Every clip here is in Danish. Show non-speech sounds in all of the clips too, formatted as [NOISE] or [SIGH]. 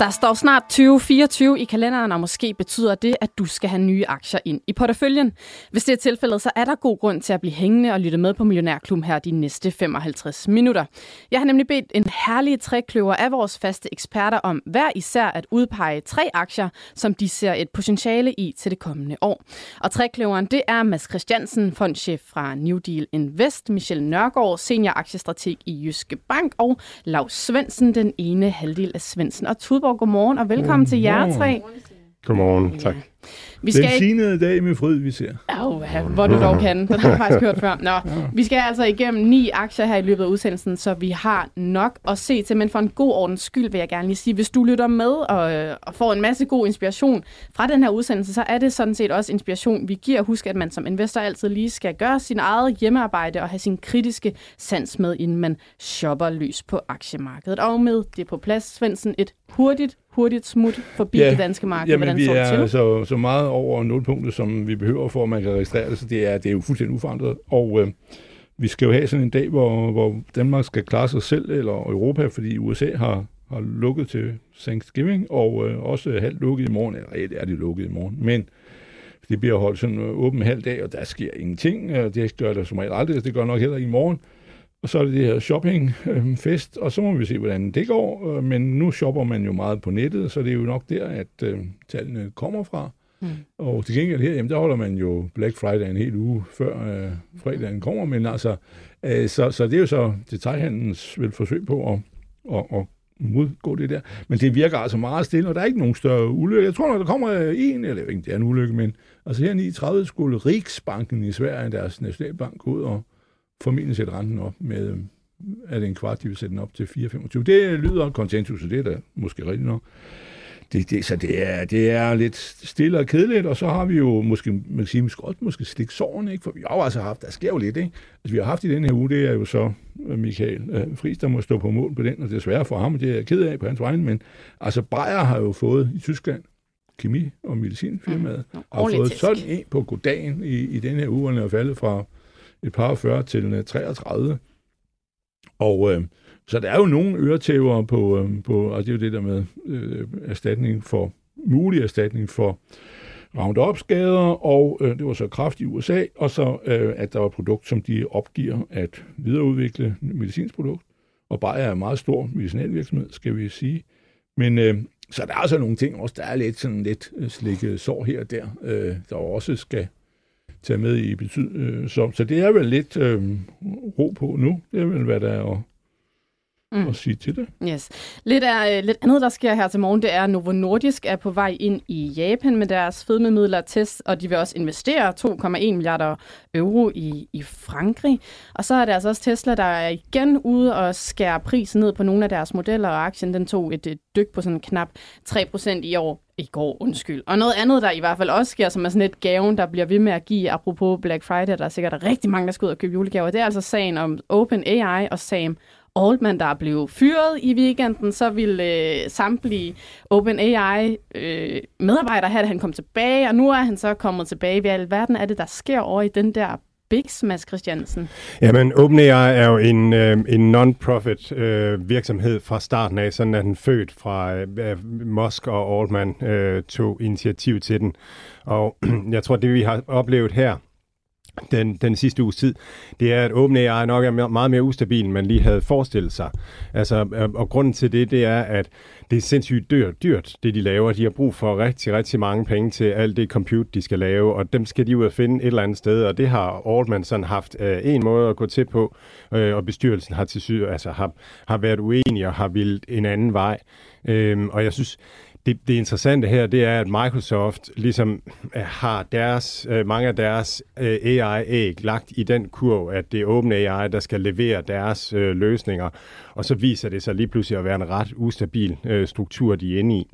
Der står snart 2024 i kalenderen, og måske betyder det, at du skal have nye aktier ind i porteføljen. Hvis det er tilfældet, så er der god grund til at blive hængende og lytte med på Millionærklubben her de næste 55 minutter. Jeg har nemlig bedt en herlig trækløver af vores faste eksperter om hver især at udpege tre aktier, som de ser et potentiale i til det kommende år. Og trækløveren, det er Mads Christiansen, fondchef fra New Deal Invest, Michelle Nørgaard, senior aktiestrateg i Jyske Bank, og Lars Svendsen, den ene halvdel af Svendsen og Tudborg Guldborg, godmorgen og velkommen godmorgen. til jer tre. Godmorgen, tak. Vi skal Den sinede dag med fryd, vi ser. Oh, ja, hvor du dog kan. Den har jeg faktisk hørt før. Nå, ja. Vi skal altså igennem ni aktier her i løbet af udsendelsen, så vi har nok at se til. Men for en god ordens skyld vil jeg gerne lige sige, hvis du lytter med og, øh, og får en masse god inspiration fra den her udsendelse, så er det sådan set også inspiration, vi giver. Husk, at man som investor altid lige skal gøre sin eget hjemmearbejde og have sin kritiske sans med, inden man shopper løs på aktiemarkedet. Og med det på plads, Svendsen, et hurtigt hurtigt smut forbi ja, det danske marked? Jamen, vi er til? Så, så meget over nulpunktet, som vi behøver for, at man kan registrere det, så det er, det er jo fuldstændig uforandret. Og øh, vi skal jo have sådan en dag, hvor, hvor Danmark skal klare sig selv, eller Europa, fordi USA har, har lukket til Thanksgiving, og øh, også halvt lukket i morgen. Eller reelt er de lukket i morgen, men det bliver holdt sådan åben halv dag, og der sker ingenting. Det gør der som regel aldrig, det gør nok heller i morgen. Og så er det det her shoppingfest, og så må vi se, hvordan det går. Øh, men nu shopper man jo meget på nettet, så det er jo nok der, at øh, tallene kommer fra. Mm. Og til gengæld her, jamen, der holder man jo Black Friday en hel uge før øh, fredagen kommer, men altså, øh, så, så det er jo så detaljhandlens vel forsøg på at, at, at modgå det der. Men det virker altså meget stille, og der er ikke nogen større ulykke. Jeg tror nok, der kommer en, eller ikke, det er en ulykke, men altså her 39 skulle Riksbanken i Sverige, deres nationalbank, ud og formentlig sætte renten op med, er det en kvart, de vil sætte den op til 4,25. Det lyder konsensus, det er da måske rigtigt nok. Det, det, så det er, det er lidt stille og kedeligt, og så har vi jo måske, man kan sige, måske måske slik sårene, ikke? for vi har jo altså haft, der sker jo lidt, ikke? Altså, vi har haft i den her uge, det er jo så øh, Michael øh, Friis, der må stå på mål på den, og det er svært for ham, og det er jeg ked af på hans vegne, men altså Bayer har jo fået i Tyskland kemi- og medicinfirmaet, mm. har fået sådan en på goddagen i, i den her uge, og er faldet fra et par 40 til øh, 33. Og øh, så der er jo nogle øretæver på, øh, på og det er jo det der med øh, erstatning for, mulig erstatning for Roundup-skader, og øh, det var så kraft i USA, og så øh, at der var et produkt, som de opgiver at videreudvikle medicinsk produkt. Og bare er en meget stor medicinalvirksomhed, skal vi sige. Men øh, så der er altså nogle ting også, der er lidt sådan lidt øh, slikket sår her og der, øh, der også skal tage med i betyd. Øh, så, så det er vel lidt øh, ro på nu. Det er vel, hvad der er at, mm. at sige til det. Yes. Lidt, er, øh, lidt andet, der sker her til morgen, det er, at Novo Nordisk er på vej ind i Japan med deres fedmemidler test, og de vil også investere 2,1 milliarder euro i, i Frankrig. Og så er der altså også Tesla, der er igen ude og skære prisen ned på nogle af deres modeller, og aktien den tog et, et dyk på sådan knap 3% i år i går, undskyld. Og noget andet, der i hvert fald også sker, som er sådan et gaven, der bliver ved med at give, apropos Black Friday, der er sikkert rigtig mange, der skal ud og købe julegaver. Det er altså sagen om OpenAI og Sam Altman, der er blevet fyret i weekenden, så ville øh, samtlige OpenAI øh, medarbejdere at han kom tilbage, og nu er han så kommet tilbage. Hvad i alverden er det, der sker over i den der Bix, Mads Christiansen? Jamen, OpenAI er jo en, øh, en non-profit øh, virksomhed fra starten af, sådan er den født fra øh, Musk og Altman øh, tog initiativ til den. Og [CLEARS THROAT] jeg tror, det vi har oplevet her, den, den sidste uges tid, det er, at OpenAI nok er meget mere ustabil, end man lige havde forestillet sig. Altså, øh, og grunden til det, det er, at det er sindssygt dyrt, dyrt, det de laver. De har brug for rigtig, rigtig mange penge til alt det compute, de skal lave, og dem skal de ud og finde et eller andet sted, og det har Altman sådan haft øh, en måde at gå til på, øh, og bestyrelsen har til syd, altså har, har været uenig og har vildt en anden vej. Øh, og jeg synes, det, det interessante her, det er, at Microsoft ligesom øh, har deres, øh, mange af deres øh, AI-æg lagt i den kurv, at det er OpenAI, der skal levere deres øh, løsninger, og så viser det sig lige pludselig at være en ret ustabil øh, struktur, de er inde i.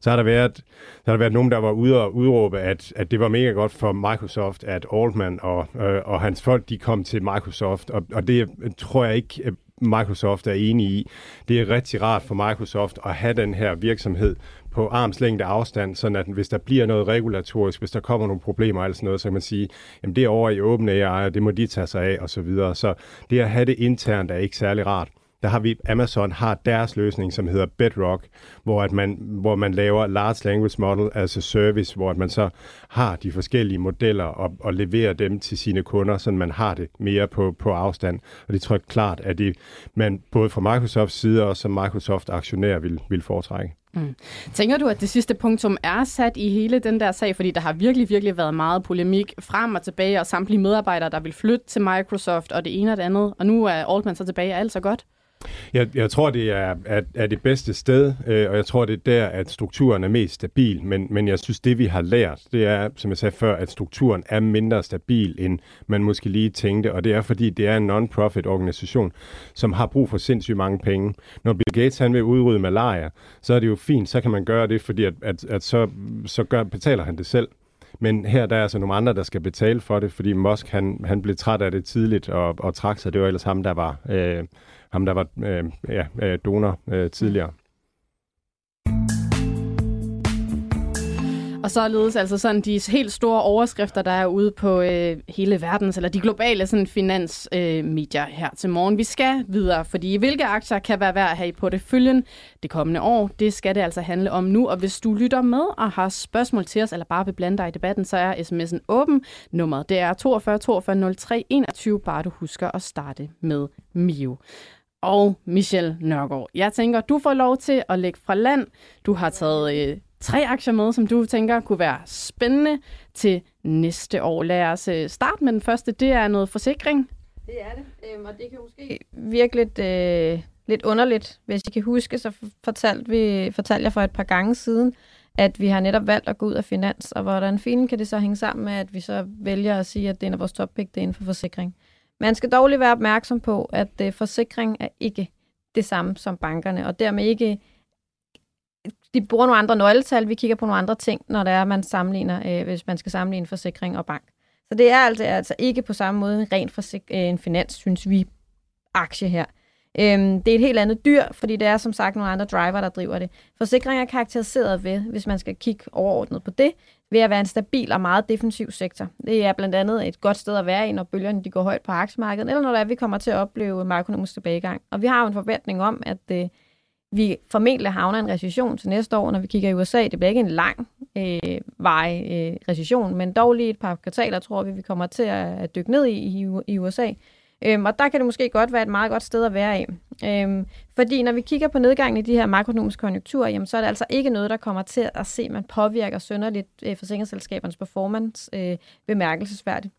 Så har der været, der har der været nogen, der var ude og udråbe, at, at det var mega godt for Microsoft, at Altman og, øh, og hans folk, de kom til Microsoft, og, og det tror jeg ikke Microsoft er enig i. Det er rigtig rart for Microsoft at have den her virksomhed på armslængde afstand, sådan at hvis der bliver noget regulatorisk, hvis der kommer nogle problemer eller sådan noget, så kan man sige, jamen det er over i OpenAI, og det må de tage sig af, og så videre. Så det at have det internt er ikke særlig rart der har vi, Amazon har deres løsning, som hedder Bedrock, hvor, at man, hvor man laver Large Language Model as a Service, hvor at man så har de forskellige modeller og, og leverer dem til sine kunder, så man har det mere på, på afstand. Og det tror jeg klart, at det, man både fra Microsofts side og som Microsoft-aktionær vil, vil foretrække. Mm. Tænker du, at det sidste punktum er sat i hele den der sag, fordi der har virkelig, virkelig været meget polemik frem og tilbage, og samtlige medarbejdere, der vil flytte til Microsoft, og det ene og det andet, og nu er Altman så tilbage, er alt så godt? Jeg, jeg tror, det er, er, er det bedste sted, øh, og jeg tror, det er der, at strukturen er mest stabil. Men, men jeg synes, det vi har lært, det er, som jeg sagde før, at strukturen er mindre stabil, end man måske lige tænkte. Og det er, fordi det er en non-profit organisation, som har brug for sindssygt mange penge. Når Bill Gates han vil udrydde malaria, så er det jo fint, så kan man gøre det, fordi at, at, at så, så gør, betaler han det selv. Men her der er altså nogle andre, der skal betale for det, fordi Musk han, han blev træt af det tidligt og, og trak sig. Det var ellers ham, der var... Øh, ham der var øh, ja, øh, donor øh, tidligere. Og således altså sådan de helt store overskrifter, der er ude på øh, hele verdens, eller de globale sådan, finansmedier øh, her til morgen. Vi skal videre, fordi hvilke aktier kan være værd at have i porteføljen det kommende år, det skal det altså handle om nu. Og hvis du lytter med og har spørgsmål til os, eller bare vil blande dig i debatten, så er sms'en åben. Nummeret det er 42 42 03 21, bare du husker at starte med Mio og Michelle Nørgaard. Jeg tænker, du får lov til at lægge fra land. Du har taget øh, tre aktier med, som du tænker kunne være spændende til næste år. Lad os øh, starte med den første. Det er noget forsikring. Det er det, øhm, og det kan måske virke lidt, øh, lidt underligt. Hvis I kan huske, så fortalte, vi, fortalte jeg for et par gange siden, at vi har netop valgt at gå ud af finans, og hvordan fint kan det så hænge sammen med, at vi så vælger at sige, at det er en af vores toppick, det er inden for forsikring. Man skal dog lige være opmærksom på, at øh, forsikring er ikke det samme som bankerne, og dermed ikke de bruger nogle andre nøgletal, vi kigger på nogle andre ting, når det er, man sammenligner, øh, hvis man skal sammenligne forsikring og bank. Så det er altså, altså ikke på samme måde en ren forsik- øh, en finans, synes vi, aktie her. Øhm, det er et helt andet dyr, fordi det er som sagt nogle andre driver, der driver det. Forsikring er karakteriseret ved, hvis man skal kigge overordnet på det, ved at være en stabil og meget defensiv sektor. Det er blandt andet et godt sted at være i, når bølgerne de går højt på aktiemarkedet, eller når der er, vi kommer til at opleve makroøkonomisk tilbagegang. Og vi har jo en forventning om, at øh, vi formentlig havner en recession til næste år, når vi kigger i USA. Det bliver ikke en lang øh, vej øh, recession, men dog lige et par kvartaler, tror vi, vi kommer til at, at dykke ned i, i, i USA. Øhm, og der kan det måske godt være et meget godt sted at være i. Øhm, fordi når vi kigger på nedgangen i de her makroøkonomiske konjunkturer, jamen, så er det altså ikke noget, der kommer til at se, at man påvirker sønderligt øh, forsikringsselskabernes performance øh, bemærkelsesværdigt.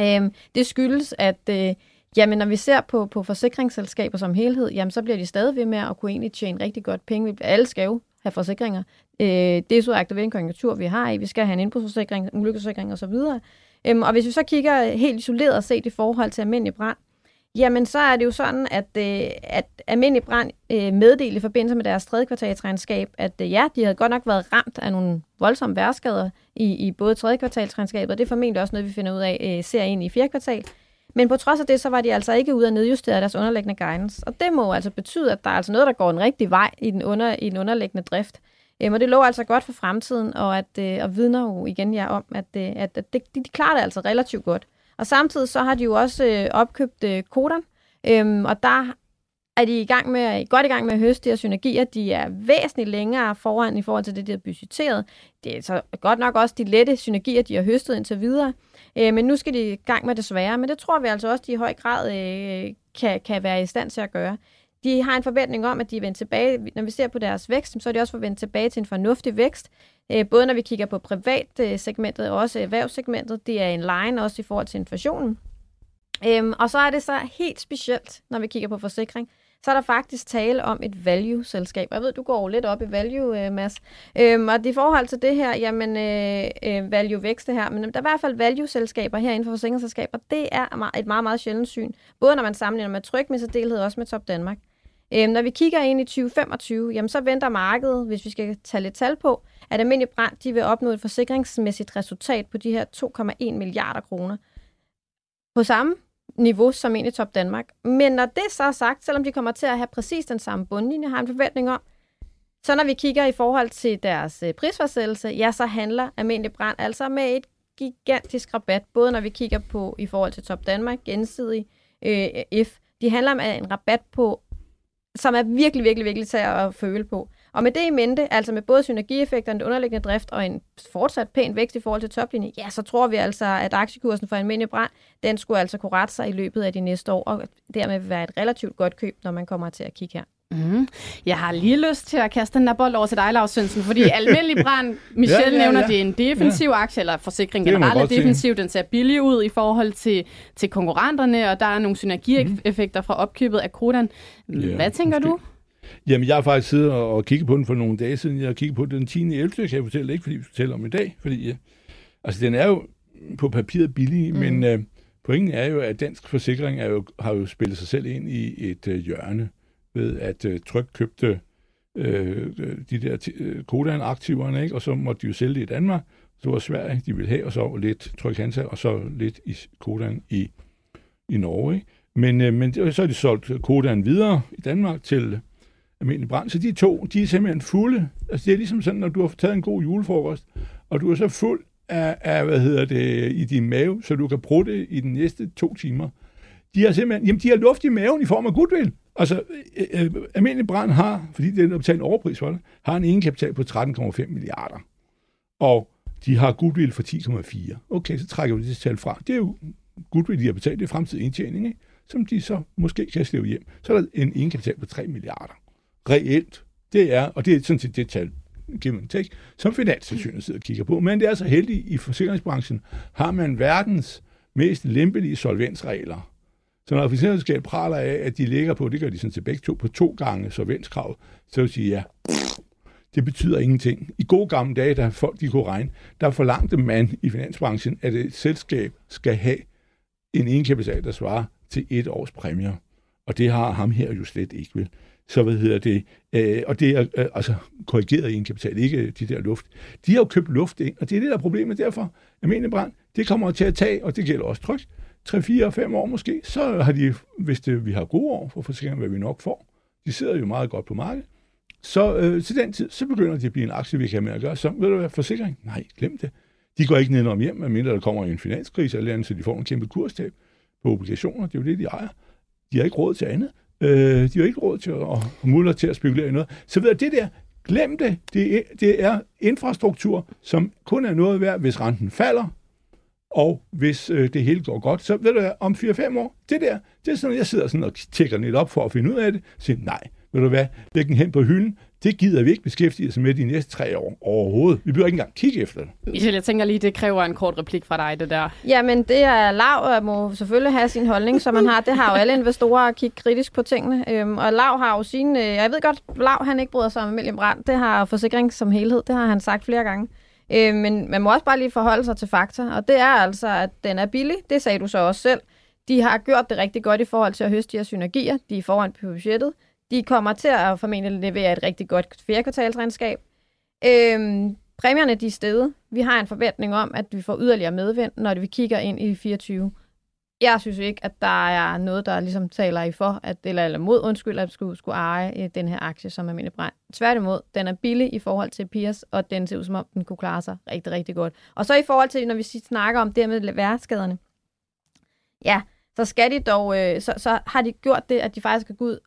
Øhm, det skyldes, at øh, jamen, når vi ser på, på forsikringsselskaber som helhed, jamen, så bliver de stadig ved med at kunne egentlig tjene rigtig godt penge. Alle skal jo have forsikringer. Øh, det er så aktivering konjunktur, vi har i. Vi skal have en indbrudsforsikring, ulykkesforsikring osv., Øhm, og hvis vi så kigger helt isoleret set i forhold til almindelig brand, jamen så er det jo sådan, at, øh, at almindelig brand øh, meddelte i forbindelse med deres tredje kvartalsregnskab, at øh, ja, de havde godt nok været ramt af nogle voldsomme værskader i, i både tredje kvartalsregnskabet, og det er formentlig også noget, vi finder ud af, øh, ser ind i fjerde kvartal. Men på trods af det, så var de altså ikke ude at nedjustere deres underliggende guidance. Og det må altså betyde, at der er altså noget, der går en rigtig vej i den, under, i den underliggende drift. Øhm, og det lå altså godt for fremtiden, og, at, øh, og vidner jo igen jer om, at, øh, at, at det, de, de klarer det altså relativt godt. Og samtidig så har de jo også øh, opkøbt øh, Kodan, øhm, og der er de i gang med, godt i gang med at høste de her synergier. De er væsentligt længere foran i forhold til det, de har budgetteret. Det er så godt nok også de lette synergier, de har høstet indtil videre. Øh, men nu skal de i gang med det svære. Men det tror vi altså også, de i høj grad øh, kan, kan være i stand til at gøre de har en forventning om, at de vender tilbage. Når vi ser på deres vækst, så er de også forventet tilbage til en fornuftig vækst. Øh, både når vi kigger på privatsegmentet øh, og også erhvervssegmentet. Det er en line også i forhold til inflationen. Øhm, og så er det så helt specielt, når vi kigger på forsikring, så er der faktisk tale om et value-selskab. Jeg ved, du går lidt op i value, øh, Mads. Øhm, og i forhold til det her, jamen øh, øh value-vækst her, men øh, der er i hvert fald value-selskaber her inden for forsikringsselskaber. Det er et meget, meget sjældent syn. Både når man sammenligner med tryk, men så delhed også med Top Danmark. Øhm, når vi kigger ind i 2025, jamen så venter markedet, hvis vi skal tage lidt tal på, at almindelig brand de vil opnå et forsikringsmæssigt resultat på de her 2,1 milliarder kroner. På samme niveau som egentlig Top Danmark. Men når det så er sagt, selvom de kommer til at have præcis den samme bundlinje, har en forventning om, så når vi kigger i forhold til deres øh, prisforsættelse, ja, så handler almindelig brand altså med et gigantisk rabat, både når vi kigger på i forhold til Top Danmark, gensidig øh, F. De handler med en rabat på, som er virkelig, virkelig, virkelig til at føle på. Og med det i mente, altså med både synergieffekterne, den underliggende drift og en fortsat pæn vækst i forhold til toplinjen, ja, så tror vi altså, at aktiekursen for almindelig brand, den skulle altså kunne rette sig i løbet af de næste år, og dermed være et relativt godt køb, når man kommer til at kigge her. Mm. Jeg har lige lyst til at kaste den der bold over til dig, Lars Sønsen, fordi [LAUGHS] almindelig brand, Michelle ja, ja, ja. nævner, det er en defensiv ja. aktie, eller forsikring generelt er defensiv, den ser billig ud i forhold til, til konkurrenterne, og der er nogle synergieffekter fra opkøbet af Kodan. Hvad tænker måske. du? Jamen, jeg har faktisk siddet og kigget på den for nogle dage siden. Jeg har kigget på den 10. 11. kan jeg fortælle, ikke fordi vi fortæller om i dag, fordi ja, altså, den er jo på papiret billig, mm. men uh, pointen er jo, at dansk forsikring er jo, har jo spillet sig selv ind i et uh, hjørne ved, at uh, Tryk købte uh, de der uh, Kodan-aktiverne, ikke? og så måtte de jo sælge det i Danmark. Så var Sverige, de ville have, og så lidt Tryk Hansa, og så lidt i Kodan i, i Norge. Ikke? Men, uh, men så har de solgt Kodan videre i Danmark til almindelig brand. Så de to, de er simpelthen fulde. Altså det er ligesom sådan, når du har taget en god julefrokost, og du er så fuld af, af hvad hedder det, i din mave, så du kan bruge det i de næste to timer. De har simpelthen, jamen de har luft i maven i form af goodwill. Altså, øh, øh, almindelig brand har, fordi det er betalt en overpris for det, har en egenkapital på 13,5 milliarder. Og de har goodwill for 10,4. Okay, så trækker vi det tal fra. Det er jo goodwill, de har betalt, det er fremtidig indtjening, ikke? som de så måske kan slæve hjem. Så er der en egenkapital på 3 milliarder reelt, det er, og det er sådan set det tal, give and take, som Finanstilsynet sidder og kigger på. Men det er så heldigt, i forsikringsbranchen har man verdens mest lempelige solvensregler. Så når forsikringsselskabet praler af, at de ligger på, det gør de sådan til begge to, på to gange solvenskrav, så vil sige, ja, det betyder ingenting. I gode gamle dage, da folk de kunne regne, der forlangte man i finansbranchen, at et selskab skal have en egenkapital, der svarer til et års præmier. Og det har ham her jo slet ikke, vel? Så hvad hedder det, øh, og det er øh, altså korrigeret i en kapital, ikke de der luft. De har jo købt luft ind, og det er det, der er problemet derfor. Almindelig brand, det kommer til at tage, og det gælder også tryk, 3, 4, 5 år måske, så har de, hvis det, vi har gode år for forsikring, hvad vi nok får, de sidder jo meget godt på markedet, så øh, til den tid, så begynder de at blive en aktie, vi kan med at gøre. Så ved du hvad, forsikring? Nej, glem det. De går ikke ned om hjem, medmindre der kommer en finanskrise eller andet, så de får en kæmpe kurstab på obligationer. Det er jo det, de ejer. De har ikke råd til andet. Øh, de har ikke råd til at, og mulle til at spekulere i noget. Så ved jeg, det der, glem det. Det det er infrastruktur, som kun er noget værd, hvis renten falder, og hvis øh, det hele går godt. Så ved du hvad, om 4-5 år, det der, det er sådan, jeg sidder sådan og tjekker lidt op for at finde ud af det, og siger, nej, ved du hvad, læg den hen på hylden, det gider vi ikke beskæftige os med de næste tre år overhovedet. Vi behøver ikke engang kigge efter det. Michelle, jeg tænker lige, det kræver en kort replik fra dig, det der. Jamen, det er lav, og må selvfølgelig have sin holdning, som man har. Det har jo alle investorer at kigge kritisk på tingene. Øhm, og Lav har jo sin... Øh, jeg ved godt, Lav han ikke bryder sig om Emilie Brandt. Det har forsikring som helhed. Det har han sagt flere gange. Øh, men man må også bare lige forholde sig til fakta. Og det er altså, at den er billig. Det sagde du så også selv. De har gjort det rigtig godt i forhold til at høste de her synergier. De er foran på budgettet. De kommer til at formentlig levere et rigtig godt fjerdekvartalsregnskab. Øhm, præmierne de er stedet. Vi har en forventning om, at vi får yderligere medvind, når vi kigger ind i 24. Jeg synes ikke, at der er noget, der ligesom taler i for, at, eller, eller mod, undskyld, at skulle, skulle eje øh, den her aktie som almindelig brand. Tværtimod, den er billig i forhold til Piers, og den ser ud som om, den kunne klare sig rigtig, rigtig godt. Og så i forhold til, når vi snakker om det med værskaderne, ja, så skal de dog, øh, så, så har de gjort det, at de faktisk kan gå ud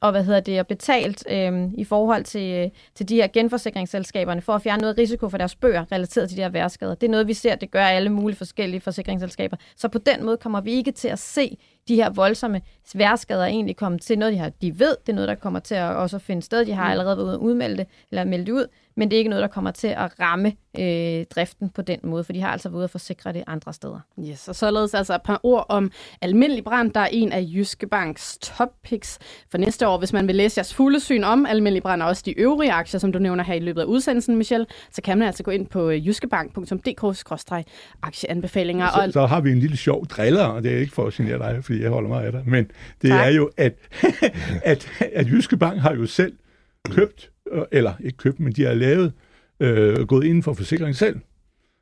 og hvad hedder det, og betalt øh, i forhold til, øh, til de her genforsikringsselskaberne for at fjerne noget risiko for deres bøger relateret til de her værskader. Det er noget, vi ser, det gør alle mulige forskellige forsikringsselskaber. Så på den måde kommer vi ikke til at se de her voldsomme sværskader egentlig komme til. Noget, de, har, de ved, det er noget, der kommer til at også finde sted. De har mm. allerede været ude at udmelde det, eller meldt det ud, men det er ikke noget, der kommer til at ramme øh, driften på den måde, for de har altså været ude at forsikre det andre steder. Yes, og således altså et par ord om almindelig brand, der er en af Jyske Banks top picks for næste år. Hvis man vil læse jeres fulde syn om almindelig brand og også de øvrige aktier, som du nævner her i løbet af udsendelsen, Michelle, så kan man altså gå ind på jyskebank.dk-aktieanbefalinger. Så, så har vi en lille sjov driller, og det er ikke for at signere dig, fordi jeg holder mig af dig, men det tak. er jo, at, [LAUGHS] at, at Jyske Bank har jo selv købt, eller ikke købt, men de har lavet, øh, gået ind for forsikring selv.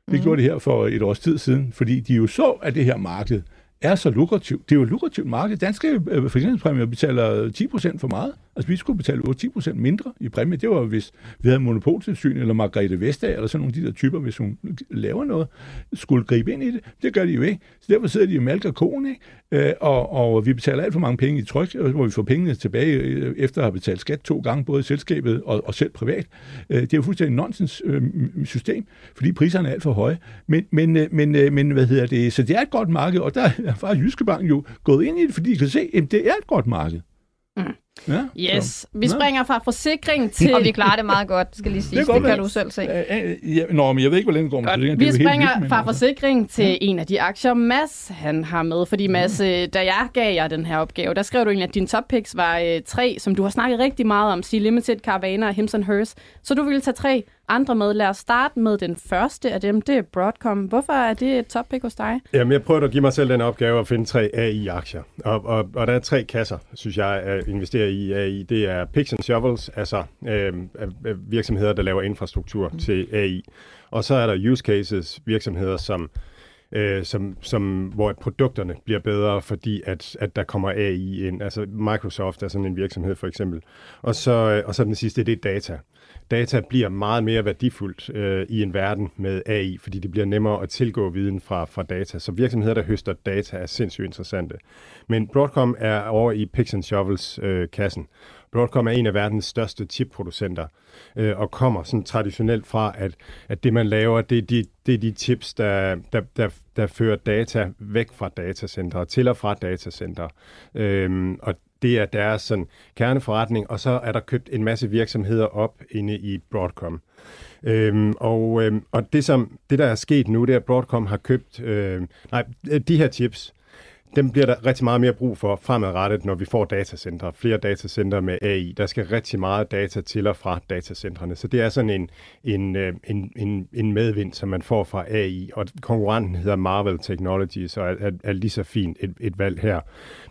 Vi mm. gjorde det her for et års tid siden, fordi de jo så, at det her marked er så lukrativt. Det er jo et lukrativt marked. Danske øh, forsikringspræmier betaler 10% for meget. Altså, vi skulle betale 10% mindre i præmie. Det var, hvis vi havde monopoltilsyn, eller Margrethe Vestager, eller sådan nogle af de der typer, hvis hun laver noget, skulle gribe ind i det. Det gør de jo ikke. Så derfor sidder de og malker konen, ikke? Øh, og, og vi betaler alt for mange penge i tryk, øh, hvor vi får pengene tilbage efter at have betalt skat to gange, både i selskabet og, og selv privat. Det er jo fuldstændig nonsens system, fordi priserne er alt for høje. Men, men, men, men hvad hedder det? Så det er et godt marked, og der er Jyske Bank jo gået ind i det, fordi de kan se, at det er et godt marked. Mm. Ja, yes, så. vi springer fra forsikring [LAUGHS] til... Og vi klarer det meget godt, skal lige sige. Det, det kan du selv se. Ja, nå, men jeg ved ikke, hvor længe det går med forsikring. Vi springer vildt, fra altså. forsikring til ja. en af de aktier, Mads han har med. Fordi Mads, ja. da jeg gav jer den her opgave, der skrev du egentlig, at dine top picks var øh, tre, som du har snakket rigtig meget om. Sea Limited, Caravana og Hims Hers. Så du ville tage tre andre med. Lad os starte med den første af dem, det er Broadcom. Hvorfor er det et top pick hos dig? Jamen, jeg prøvede at give mig selv den opgave at finde tre AI-aktier. Og, og, og der er tre kasser, synes jeg, at investere i AI. Det er picks and shovels, altså øh, virksomheder, der laver infrastruktur mm. til AI. Og så er der use cases, virksomheder, som øh, som, som, hvor produkterne bliver bedre, fordi at, at der kommer AI ind. Altså Microsoft er sådan en virksomhed for eksempel. Og så, øh, og så den sidste, det er data data bliver meget mere værdifuldt øh, i en verden med AI, fordi det bliver nemmere at tilgå viden fra, fra data. Så virksomheder, der høster data, er sindssygt interessante. Men Broadcom er over i Picks and Shovels-kassen. Øh, Broadcom er en af verdens største chipproducenter, øh, og kommer sådan traditionelt fra, at, at det, man laver, det er de, det er de chips, der, der, der, der fører data væk fra datacenter til og fra datacenter. Øhm, og det er deres sådan, kerneforretning, og så er der købt en masse virksomheder op inde i Broadcom. Øhm, og, øhm, og det, som, det, der er sket nu, det er, at Broadcom har købt... Øh, nej, de her chips, dem bliver der rigtig meget mere brug for fremadrettet, når vi får datacenter. Flere datacenter med AI. Der skal rigtig meget data til og fra datacentrene. Så det er sådan en, en, øh, en, en, en medvind, som man får fra AI. Og konkurrenten hedder Marvel Technologies, og er, er, er lige så fint et, et valg her.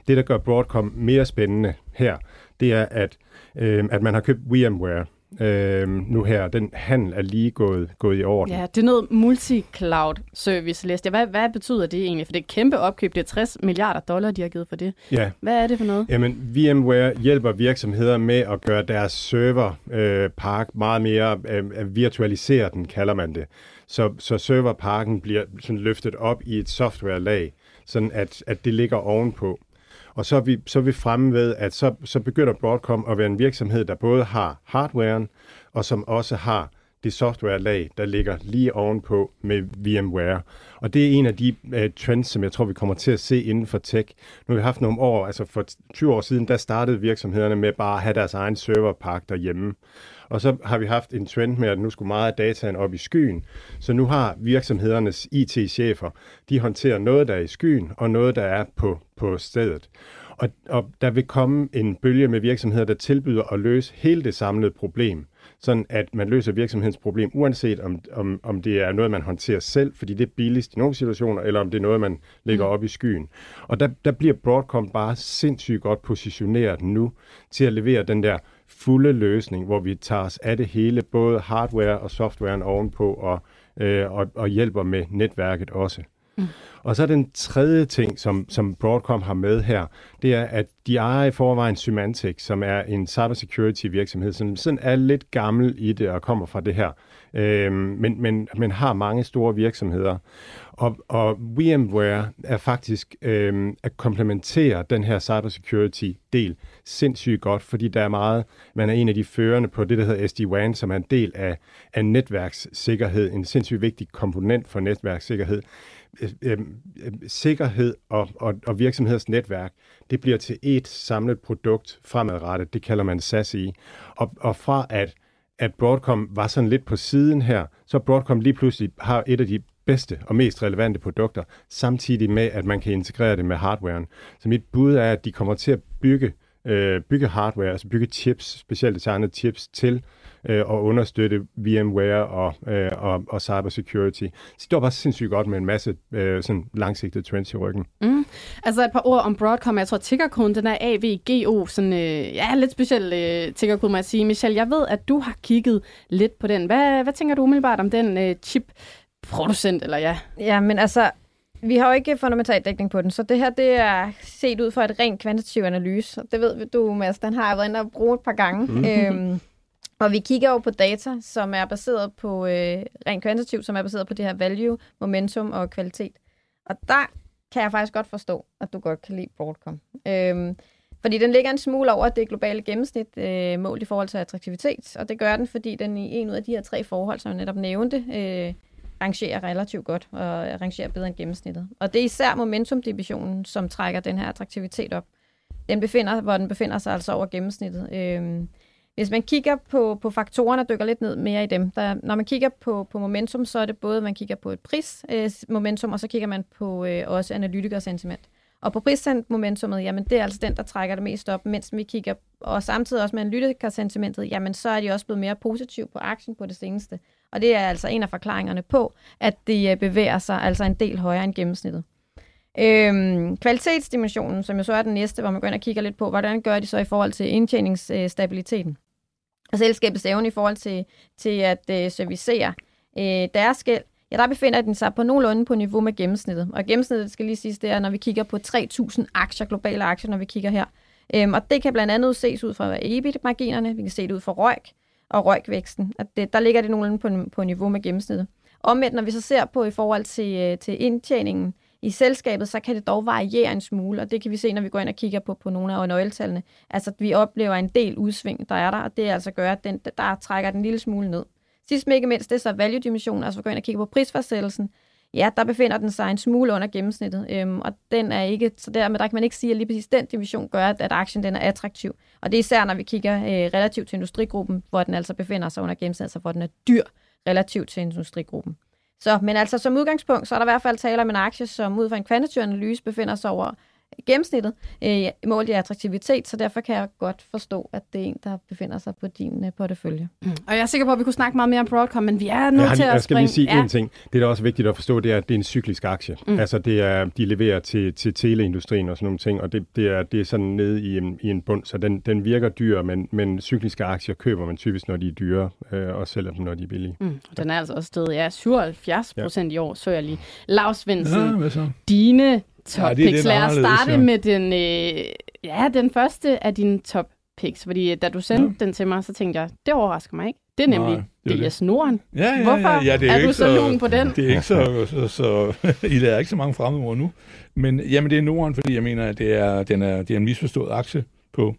Det, der gør Broadcom mere spændende her, det er, at, øh, at man har købt VMware, øh, nu her. Den handel er lige gået, gået i orden. Ja, det er noget multi-cloud service, læste jeg. Hvad, hvad betyder det egentlig? For det er et kæmpe opkøb. Det er 60 milliarder dollar, de har givet for det. Ja. Hvad er det for noget? Jamen, VMware hjælper virksomheder med at gøre deres serverpark øh, meget mere øh, virtualisere den, kalder man det. Så, så serverparken bliver sådan løftet op i et software-lag, sådan at, at det ligger ovenpå. Og så er vi, så er vi fremme ved, at så, så begynder Broadcom at være en virksomhed, der både har hardwaren, og som også har det softwarelag, der ligger lige ovenpå med VMware. Og det er en af de uh, trends, som jeg tror, vi kommer til at se inden for tech. Nu har vi haft nogle år, altså for 20 år siden, der startede virksomhederne med bare at have deres egen serverpark derhjemme. Og så har vi haft en trend med, at nu skulle meget af dataen op i skyen. Så nu har virksomhedernes IT-chefer, de håndterer noget, der er i skyen, og noget, der er på, på stedet. Og, og der vil komme en bølge med virksomheder, der tilbyder at løse hele det samlede problem sådan at man løser virksomhedens problem, uanset om, om, om det er noget, man håndterer selv, fordi det er billigst i nogle situationer, eller om det er noget, man lægger mm. op i skyen. Og der, der bliver Broadcom bare sindssygt godt positioneret nu til at levere den der fulde løsning, hvor vi tager os af det hele, både hardware og softwaren ovenpå, og, øh, og, og hjælper med netværket også. Mm. Og så den tredje ting, som, som Broadcom har med her, det er, at de ejer i forvejen Symantec, som er en cybersecurity virksomhed, som sådan er lidt gammel i det og kommer fra det her, øh, men, men, men har mange store virksomheder. Og, og VMware er faktisk øh, at komplementere den her cybersecurity-del sindssygt godt, fordi der er meget, man er en af de førende på det, der hedder SD-WAN, som er en del af, af netværkssikkerhed, en sindssygt vigtig komponent for netværkssikkerhed. øh, øh, sikkerhed og, og, og virksomheders netværk, det bliver til et samlet produkt fremadrettet. Det kalder man SASI. Og, og fra at, at Broadcom var sådan lidt på siden her, så Broadcom lige pludselig har et af de bedste og mest relevante produkter, samtidig med, at man kan integrere det med hardwaren. Så mit bud er, at de kommer til at bygge, øh, bygge hardware, altså bygge chips, specielt designede chips, til øh, og understøtte VMware og, øh, og, og cybersecurity. Så det var bare sindssygt godt med en masse øh, sådan langsigtede trends i ryggen. Mm. Altså et par ord om Broadcom. Jeg tror, tickerkoden den er AVGO. Sådan, øh, ja, lidt speciel øh, tickerkode, må jeg sige. Michelle, jeg ved, at du har kigget lidt på den. Hvad, hvad tænker du umiddelbart om den øh, chip producent, eller ja? Ja, men altså, vi har jo ikke fundamental dækning på den, så det her det er set ud fra et rent kvantitativ analyse. Det ved du, Mads, den har jeg været inde og bruge et par gange. Mm. Øhm, og vi kigger jo på data, som er baseret på øh, rent kvantitativt, som er baseret på det her value, momentum og kvalitet. Og der kan jeg faktisk godt forstå, at du godt kan lide Broadcom. Øhm, fordi den ligger en smule over det globale gennemsnit øh, målt i forhold til attraktivitet, og det gør den, fordi den i en ud af de her tre forhold, som jeg netop nævnte, øh, rangerer relativt godt og rangerer bedre end gennemsnittet. Og det er især momentumdivisionen, som trækker den her attraktivitet op. Den befinder, hvor den befinder sig altså over gennemsnittet. Øh, hvis man kigger på, på faktorerne og dykker lidt ned mere i dem, der, når man kigger på, på momentum, så er det både, man kigger på et prismomentum, øh, og så kigger man på øh, også analytikersentiment. Og på prismomentummet, jamen det er altså den, der trækker det mest op, mens vi kigger, og samtidig også med analytikersentimentet, jamen så er de også blevet mere positiv på aktien på det seneste. Og det er altså en af forklaringerne på, at det øh, bevæger sig altså en del højere end gennemsnittet. Øhm, kvalitetsdimensionen, som jo så er den næste, hvor man går ind og kigger lidt på, hvordan gør de så i forhold til indtjeningsstabiliteten og selskabets evne i forhold til, til at øh, servicere øh, deres gæld, ja, der befinder den sig på nogenlunde på niveau med gennemsnittet. Og gennemsnittet, skal lige sige, det er, når vi kigger på 3.000 aktier, globale aktier, når vi kigger her. Øhm, og det kan blandt andet ses ud fra EBIT-marginerne, vi kan se det ud fra røg og røgvæksten. At det, der ligger det nogenlunde på, på niveau med gennemsnittet. Omvendt, når vi så ser på i forhold til, øh, til indtjeningen, i selskabet, så kan det dog variere en smule, og det kan vi se, når vi går ind og kigger på, på nogle af nøgletallene. Altså, vi oplever en del udsving, der er der, og det altså gør, at den, der trækker den lille smule ned. Sidst men ikke mindst, det er så value-dimensionen, altså vi går ind og kigger på prisfastsættelsen. Ja, der befinder den sig en smule under gennemsnittet, øhm, og den er ikke, så dermed der kan man ikke sige, at lige præcis den division gør, at, at aktien den er attraktiv. Og det er især, når vi kigger øh, relativt til industrigruppen, hvor den altså befinder sig under gennemsnittet, altså hvor den er dyr relativt til industrigruppen. Så, men altså som udgangspunkt, så er der i hvert fald tale om en aktie, som ud fra en kvantitativ analyse befinder sig over gennemsnittet øh, målt i attraktivitet, så derfor kan jeg godt forstå, at det er en, der befinder sig på din øh, portefølje. Mm. Og jeg er sikker på, at vi kunne snakke meget mere om Broadcom, men vi er nødt ja, til at Jeg skal lige sige ja. en ting. Det er da også vigtigt at forstå, det er, at det er en cyklisk aktie. Mm. Altså, det er, de leverer til, til teleindustrien og sådan nogle ting, og det, det, er, det er sådan nede i en, i en bund, så den, den virker dyr, men, men cykliske aktier køber man typisk, når de er dyre, øh, og sælger dem, når de er billige. Mm. Den er altså også stedet, ja, 77 procent ja. i år, så jeg lige. Lars Svendsen, Ja, dine top Ja, det picks. Lad os starte ja. med den, øh, ja, den første af dine top picks, fordi da du sendte ja. den til mig, så tænkte jeg, det overrasker mig ikke. Det er nemlig Nej, det er Norden. Ja, ja, Hvorfor ja, ja, det er, er du ikke så lun på den? Det er ikke så, så, så [LAUGHS] I lærer ikke så mange fremmede ord nu. Men jamen, det er Norden, fordi jeg mener, at det er, den er, det er en misforstået aktie på,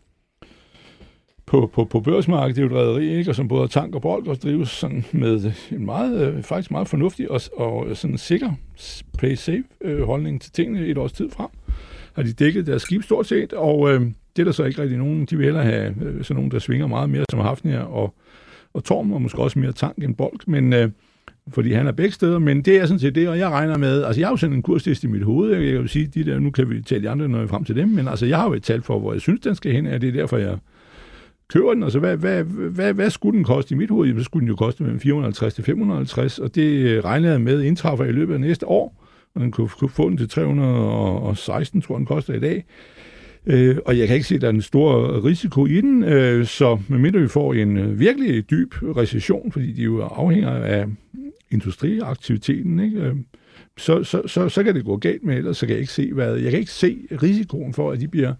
på, på, på børsmarkedet. Det er jo et rederi, ikke? Og som både tank og bold, og drives sådan med en meget, øh, faktisk meget fornuftig og, og sådan sikker play safe øh, holdning til tingene et års tid frem. Har de dækket deres skib stort set, og øh, det er der så ikke rigtig nogen. De vil hellere have øh, sådan nogen, der svinger meget mere, som Hafnia og, og Torm, og måske også mere tank end bold. Men øh, fordi han er begge steder, men det er sådan set det, og jeg regner med, altså jeg har jo sådan en kurstest i mit hoved, jeg kan jo sige, de der, nu kan vi tale de andre, når vi frem til dem, men altså jeg har jo et tal for, hvor jeg synes, den skal hen, og det er derfor, jeg køber den, altså hvad, hvad, hvad, hvad skulle den koste i mit hoved? Jamen, så skulle den jo koste mellem 450 til 550, og det øh, regnede jeg med indtræffer i løbet af næste år, og den kunne, kunne få den til 316, tror jeg, den koster i dag. Øh, og jeg kan ikke se, at der er en stor risiko i den, øh, så medmindre vi får en øh, virkelig dyb recession, fordi de jo afhænger af industriaktiviteten, ikke? Øh, så, så, så, så kan det gå galt med, ellers så kan jeg ikke se, hvad, jeg kan ikke se risikoen for, at de bliver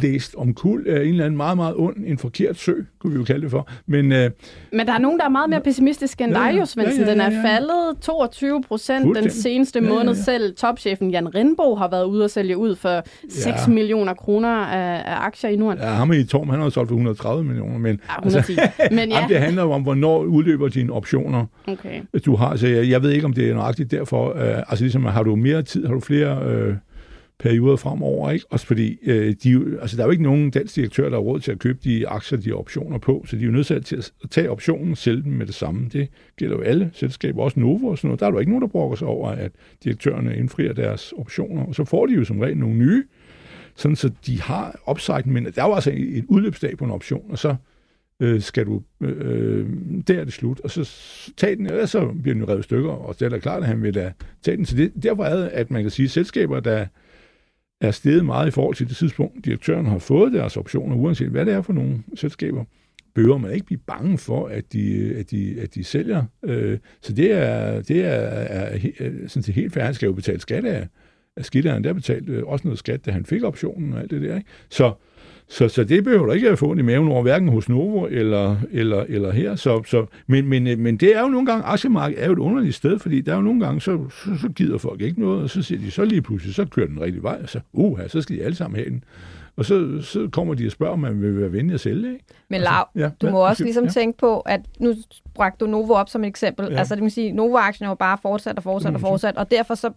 blæst omkuld af en eller anden meget, meget ond, en forkert sø, kunne vi jo kalde det for. Men, øh, Men der er nogen, der er meget mere pessimistiske end Ja, ja. dig, jo, Svendsen. Ja, ja, Den ja, er ja. faldet 22 procent den seneste Ja, ja, måned. ja. Selv topchefen Jan Rindbo har været ude og sælge ud for 6 Ja. millioner kroner af, af aktier i Norden. ja, ham i Torm, han har solgt for 130 millioner, men Ja, 110. [LAUGHS] Men ja. ja, det handler jo om, hvornår udløber dine optioner. okay. du har. Så jeg, jeg ved ikke, om det er nøjagtigt derfor. Øh, altså ligesom, har du mere tid, har du flere øh, perioder fremover, ikke? Også fordi, øh, de, altså, der er jo ikke nogen dansk direktør, der har råd til at købe de aktier, de har optioner på, så de er jo nødt til at tage optionen og sælge dem med det samme. Det gælder jo alle selskaber, også Novo og sådan noget. Der er jo ikke nogen, der brokker sig over, at direktørerne indfrier deres optioner, og så får de jo som regel nogle nye, sådan så de har upside, men der er jo altså et udløbsdag på en option, og så øh, skal du, øh, der er det slut, og så tager tag den, ellers så bliver den jo revet stykker, og det er da klart, at han vil da tage den. Så det, derfor er det, at man kan sige, at selskaber, der er steget meget i forhold til det tidspunkt, direktøren har fået deres optioner, uanset hvad det er for nogle selskaber, behøver man ikke blive bange for, at de, at de, at de sælger. Øh, så det er, det er, er, er sådan set helt færdigt. Han skal jo betale skat af, af skitteren. Der betalt øh, også noget skat, da han fik optionen og alt det der. Ikke? Så, så, så det behøver du ikke at få ondt i maven over, hverken hos Novo eller, eller, eller her. Så, så, men, men, øh, men det er jo nogle gange, aktiemarkedet er jo et underligt sted, fordi der er jo nogle gange, så, så, så gider folk ikke noget, og så siger de, så lige pludselig, så kører den rigtig vej, og så, uh, så skal de alle sammen have den. Og så, så kommer de og spørger, om man vil være venlig at sælge, ikke? Men Lav, ja, du ja, må også undskyld, ligesom ja. tænke på, at nu bragte du Novo op som et eksempel. Ja. Altså det vil sige, Novo-aktien er jo bare fortsat og fortsat og Mm. fortsat, og derfor så,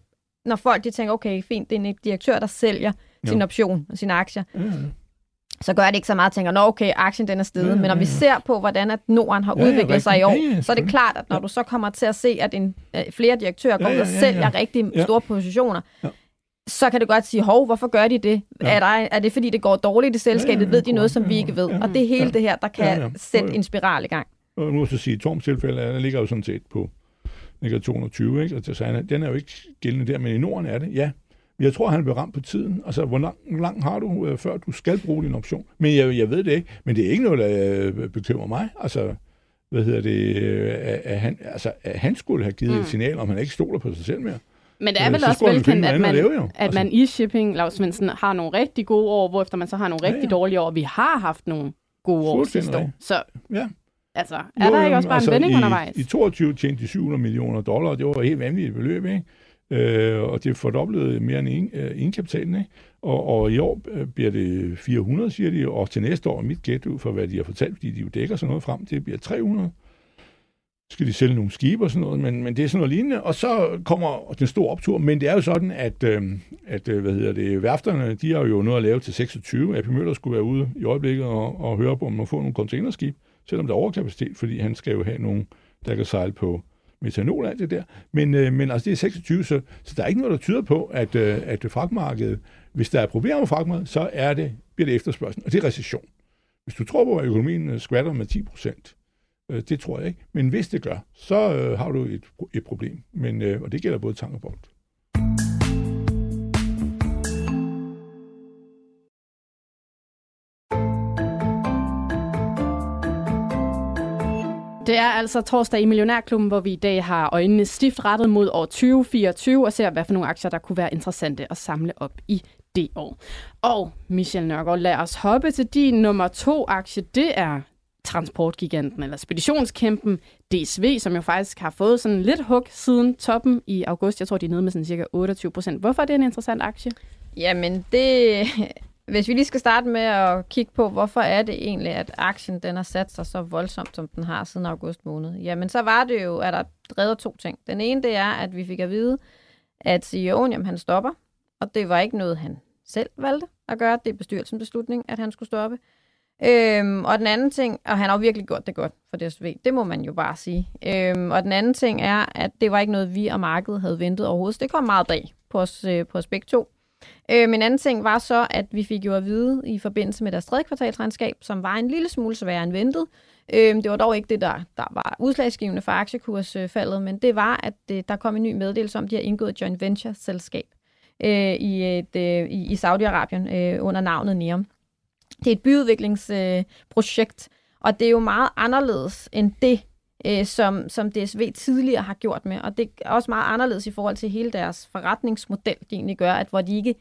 når folk de tænker, okay, fint, det er en direktør, der sælger Jo. sin option og sine aktier, Ja, ja. Så gør det ikke så meget, at tænker, nå okay, aktien den er steget. Ja, ja, Men når vi ja. ser på, hvordan at Norden har Ja, ja, udviklet sig i år, Ja, ja, så er det klart, at når du så kommer til at se, at en, øh, flere direktører Ja, går ud ja, og ja, ja. sælger rigtig Ja. store positioner, Ja. så kan du godt sige, hov, hvorfor gør de det? Ja. Er, der, er det fordi, det går dårligt i selskabet? Ja, ja, Ved de noget, som vi Ja, ikke ved? ja, Og det er hele ja. det her, der kan Ja, ja. sætte Ja. en spiral i gang. Og nu jeg sige, at Torms tilfælde er, der ligger jo sådan set på ligger 220, ikke? Og så den er jo ikke gældende der, men i Norden er det, ja. Jeg tror, han blev ramt på tiden. Altså, hvor lang, lang har du, øh, før du skal bruge din option? Men jeg, jeg ved det ikke. Men det er ikke noget, der øh, bekymrer mig. Altså, hvad hedder det? øh, At, at, han, altså, at han skulle have givet mm. Et signal, om han ikke stoler på sig selv mere. Men det er vel så også velkendt, at man, at jo. at Altså. man i shipping, Lars Svendsen, har nogle rigtig gode år, hvorefter man så har nogle Ja, rigtig ja. dårlige år. Vi har haft nogle gode år sidste år. Så Ja. altså, er Jo, der ikke også bare en vending i, undervejs? I 22 tjente de 700 millioner dollar, det var et helt vanvittigt beløb, ikke? Øh, og det fordoblede mere end en, øh, egenkapitalen, ikke? Og, og i år øh, bliver det 400, siger de, og til næste år, mit gæt ud for, hvad de har fortalt, fordi de jo dækker sådan noget frem, det bliver 300. Så skal de sælge nogle skibe og sådan noget, men, men det er sådan noget lignende. Og så kommer den store optur, men det er jo sådan, at, øh, at øh, hvad hedder det, værfterne, de har jo noget at lave til 26. AP Møller skulle være ude i øjeblikket og, og høre på, om man får nogle containerskib, selvom der er overkapacitet, fordi han skal jo have nogen, der kan sejle på metanol og alt det der. Men, øh, men altså, det er 26, så, så der er ikke noget, der tyder på, at, øh, at fragtmarkedet, hvis der er problemer med fragtmarkedet, så er det, bliver det efterspørgsel, og det er recession. Hvis du tror på, at økonomien øh, skvatter med 10 procent, øh, det tror jeg ikke. Men hvis det gør, så øh, har du et, et problem. Men, øh, og det gælder både tank og bold. Det er altså torsdag i Millionærklubben, hvor vi i dag har øjnene stift rettet mod år 2024 og ser, hvad for nogle aktier, der kunne være interessante at samle op i det år. Og Michel Nørgaard, lad os hoppe til din nummer to aktie. Det er transportgiganten eller speditionskæmpen DSV, som jo faktisk har fået sådan lidt hug siden toppen i august. Jeg tror, de er nede med sådan cirka 28 procent. Hvorfor er det en interessant aktie? Jamen, det... Hvis vi lige skal starte med at kigge på, hvorfor er det egentlig, at aktien den har sat sig så voldsomt, som den har siden august måned. Jamen, så var det jo, at der drevet to ting. Den ene, det er, at vi fik at vide, at CEO'en, jamen, han stopper. Og det var ikke noget, han selv valgte at gøre. Det er bestyrelsens beslutning, at han skulle stoppe. Øhm, og den anden ting, og han har jo virkelig gjort det godt for DSV, det må man jo bare sige. Øhm, og den anden ting er, at det var ikke noget, vi og markedet havde ventet overhovedet. Så det kom meget bag på os, øh, på os begge to. Øh, en anden ting var så, at vi fik jo at vide i forbindelse med deres tredje kvartalsregnskab, som var en lille smule sværere end ventet. Øh, det var dog ikke det, der, der var udslagsgivende for aktiekursfaldet, men det var, at det, der kom en ny meddelelse om, at de har indgået et joint venture-selskab øh, i, et, øh, i, i Saudi-Arabien øh, under navnet NEOM. Det er et byudviklingsprojekt, øh, og det er jo meget anderledes end det, øh, som, som DSV tidligere har gjort med. Og det er også meget anderledes i forhold til hele deres forretningsmodel, de egentlig gør, at hvor de ikke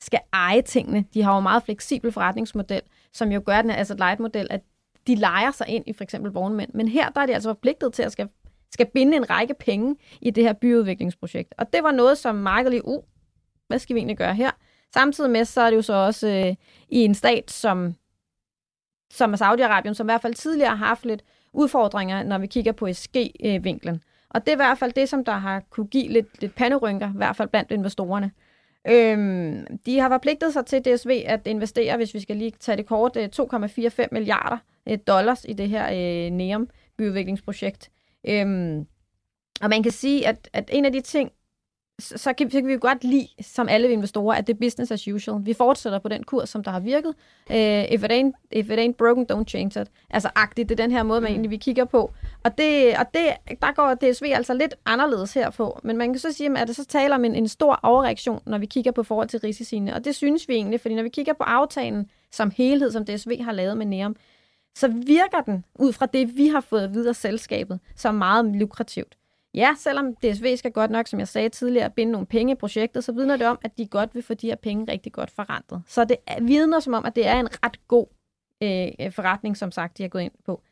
skal eje tingene. De har jo en meget fleksibel forretningsmodel, som jo gør den altså light model, at de leger sig ind i for eksempel vognmænd. Men her der er de altså forpligtet til at skal, skal binde en række penge i det her byudviklingsprojekt. Og det var noget, som markedet lige, uh, hvad skal vi egentlig gøre her? Samtidig med, så er det jo så også øh, i en stat som, som Saudi-Arabien, som i hvert fald tidligere har haft lidt udfordringer, når vi kigger på SG-vinklen. Og det er i hvert fald det, som der har kunne give lidt, lidt panderynker, i hvert fald blandt investorerne. Øhm, de har forpligtet sig til DSV at investere, hvis vi skal lige tage det kort, øh, 2,45 milliarder øh, dollars i det her øh, NEOM byudviklingsprojekt. Øhm, og man kan sige, at, at en af de ting, så, så, kan, så kan vi jo godt lide, som alle investorer, at det er business as usual. Vi fortsætter på den kurs, som der har virket. Uh, if, it ain't, if it ain't broken, don't change it. Altså agtigt, det er den her måde, man mm. egentlig vi kigger på. Og, det, og det, der går DSV altså lidt anderledes her på. Men man kan så sige, at det så taler om en, en stor overreaktion, når vi kigger på forhold til risiciene. Og det synes vi egentlig, fordi når vi kigger på aftalen som helhed, som DSV har lavet med NEOM, så virker den, ud fra det, vi har fået videre selskabet, som meget lukrativt. Ja, selvom DSV skal godt nok, som jeg sagde tidligere, binde nogle penge i projektet, så vidner det om, at de godt vil få de her penge rigtig godt forrentet. Så det vidner som om, at det er en ret god øh, øh, forretning, som sagt, de har gået ind på.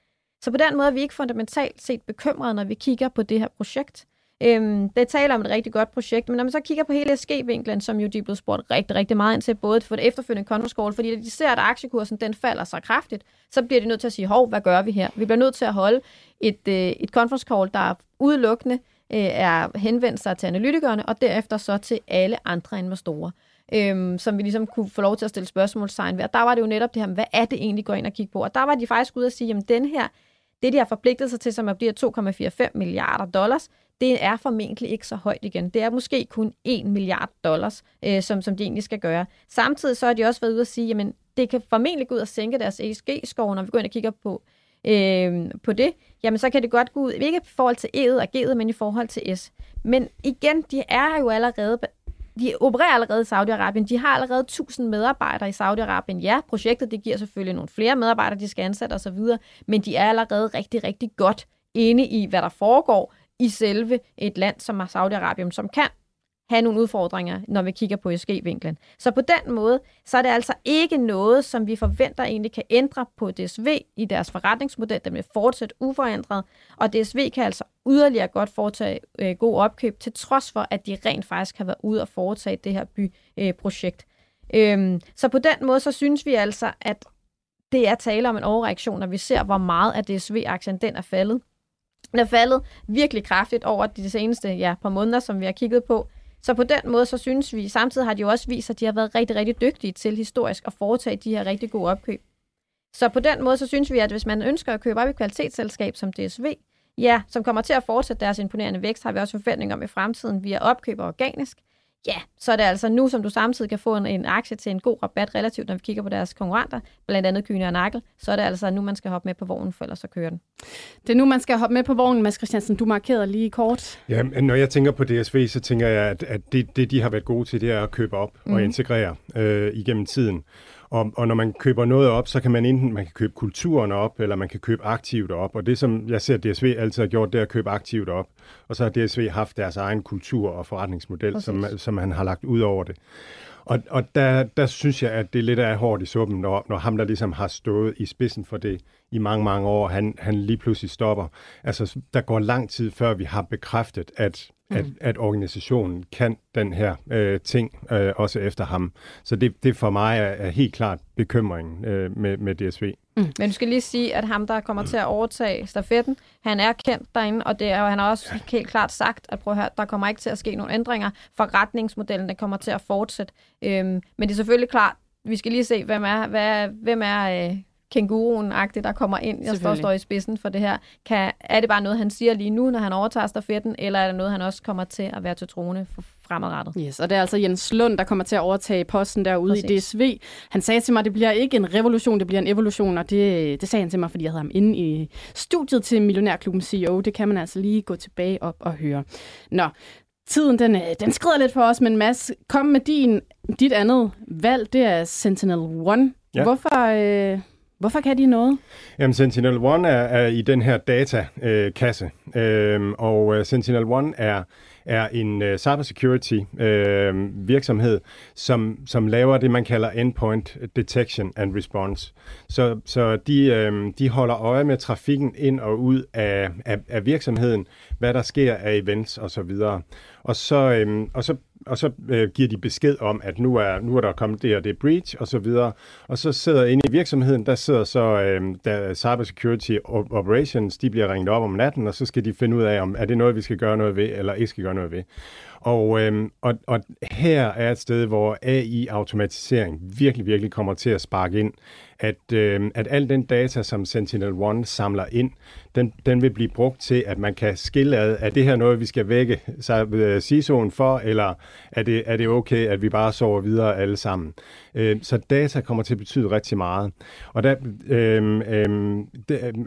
Så på den måde er vi ikke fundamentalt set bekymrede, når vi kigger på det her projekt. Øhm, det taler om et rigtig godt projekt, men når man så kigger på hele SG-vinklen, som jo de er blevet spurgt rigtig, rigtig meget ind til, både for det efterfølgende conference call, fordi de ser, at aktiekursen den falder så kraftigt, så bliver de nødt til at sige, hov, hvad gør vi her? Vi bliver nødt til at holde et, øh, et conference call, der udelukkende øh, er henvendt sig til analytikerne, og derefter så til alle andre investorer. Øhm, som vi ligesom kunne få lov til at stille spørgsmålstegn ved. Og der var det jo netop det her, hvad er det egentlig, går ind og kigge på? Og der var de faktisk ude at sige, jamen den her, det de har forpligtet sig til, som bliver 2,45 milliarder dollars, det er formentlig ikke så højt igen. Det er måske kun 1 milliard dollars, øh, som, som de egentlig skal gøre. Samtidig så har de også været ude at sige, jamen det kan formentlig gå ud og sænke deres ESG-score, når vi går ind og kigger på, øh, på det, jamen så kan det godt gå ud, ikke i forhold til E'et og G'et, men i forhold til S. Men igen, de er jo allerede de opererer allerede i Saudi-Arabien. De har allerede 1000 medarbejdere i Saudi-Arabien. Ja, projektet det giver selvfølgelig nogle flere medarbejdere, de skal ansætte osv., men de er allerede rigtig, rigtig godt inde i, hvad der foregår i selve et land som Saudi-Arabien, som kan have nogle udfordringer, når vi kigger på ESG-vinklen. Så på den måde, så er det altså ikke noget, som vi forventer egentlig kan ændre på DSV i deres forretningsmodel. Den vil fortsætte uforandret, og DSV kan altså yderligere godt foretage øh, god opkøb, til trods for, at de rent faktisk har været ude og foretage det her byprojekt. Øh, øhm, så på den måde, så synes vi altså, at det er tale om en overreaktion, når vi ser, hvor meget af DSV-aktien den er faldet. Den er faldet virkelig kraftigt over de seneste ja, par måneder, som vi har kigget på. Så på den måde, så synes vi, samtidig har de jo også vist, at de har været rigtig, rigtig dygtige til historisk at foretage de her rigtig gode opkøb. Så på den måde, så synes vi, at hvis man ønsker at købe op i kvalitetsselskab som DSV, ja, som kommer til at fortsætte deres imponerende vækst, har vi også forventning om i fremtiden via opkøb organisk, ja, så er det altså nu, som du samtidig kan få en, en aktie til en god rabat relativt, når vi kigger på deres konkurrenter, blandt andet Kyne og Nakkel, så er det altså nu, man skal hoppe med på vognen, for ellers så kører den. Det er nu, man skal hoppe med på vognen, Mads Christiansen. Du markerede lige kort. Ja, når jeg tænker på DSV, så tænker jeg, at, at det, det, de har været gode til, det er at købe op mm. og mhm. integrere øh, igennem tiden. Og, og når man køber noget op, så kan man enten man kan købe kulturen op, eller man kan købe aktivt op. Og det, som jeg ser, DSV altid har gjort, det er at købe aktivt op. Og så har DSV haft deres egen kultur og forretningsmodel, som, som han har lagt ud over det. Og, og der, der synes jeg, at det er lidt af hårdt i suppen, når, når ham, der ligesom har stået i spidsen for det i mange, mange år, han, han lige pludselig stopper. Altså, der går lang tid, før vi har bekræftet, at at, mm. at organisationen kan den her øh, ting, øh, også efter ham. Så det, det for mig er, er helt klart bekymringen øh, med, med DSV. Mm. Men du skal lige sige, at ham, der kommer til at overtage stafetten, han er kendt derinde, og, det er, og han har også helt klart sagt, at prøv at høre, der kommer ikke til at ske nogen ændringer. Forretningsmodellen der kommer til at fortsætte. Øhm, men det er selvfølgelig klart, vi skal lige se, hvem er, hvad, hvem er øh, kænguruen-agtigt, der kommer ind og står, står i spidsen for det her. Kan, er det bare noget, han siger lige nu, når han overtager stafetten, eller er det noget, han også kommer til at være til trone for fremadrettet? Yes, og det er altså Jens Lund, der kommer til at overtage posten derude Præcis. i DSV. Han sagde til mig, at det bliver ikke en revolution, det bliver en evolution, og det, det sagde han til mig, fordi jeg havde ham inde i studiet til Millionærklubben CEO. Det kan man altså lige gå tilbage op og høre. Nå, tiden den, øh, den skrider lidt for os, men Mads, kom med din, dit andet valg, det er Sentinel-1. Ja. Hvorfor, øh, Hvorfor kan de noget? Jamen, Sentinel-1 er, er i den her datakasse, øhm, øh, øh, og uh, Sentinel-1 er, er en uh, cybersecurity uh, virksomhed, som, som laver det, man kalder endpoint detection and response. Så, så de, uh, de holder øje med trafikken ind og ud af, af, af virksomheden, hvad der sker af events osv. Og og så, øhm, og så og så øh, giver de besked om, at nu er, nu er der kommet det og det breach og så videre. Og så sidder inde i virksomheden, der sidder så øh, der Cybersecurity Operations, de bliver ringet op om natten, og så skal de finde ud af, om er det noget, vi skal gøre noget ved, eller ikke skal gøre noget ved. Og, øhm, og, og her er et sted, hvor AI-automatisering virkelig, virkelig kommer til at sparke ind at, øh, at al den data, som Sentinel-1 samler ind, den, den vil blive brugt til, at man kan skille ad, er det her noget, vi skal vække øh, CISO'en for, eller er det, er det okay, at vi bare sover videre alle sammen? Øh, så data kommer til at betyde rigtig meget. Og der, øh, øh,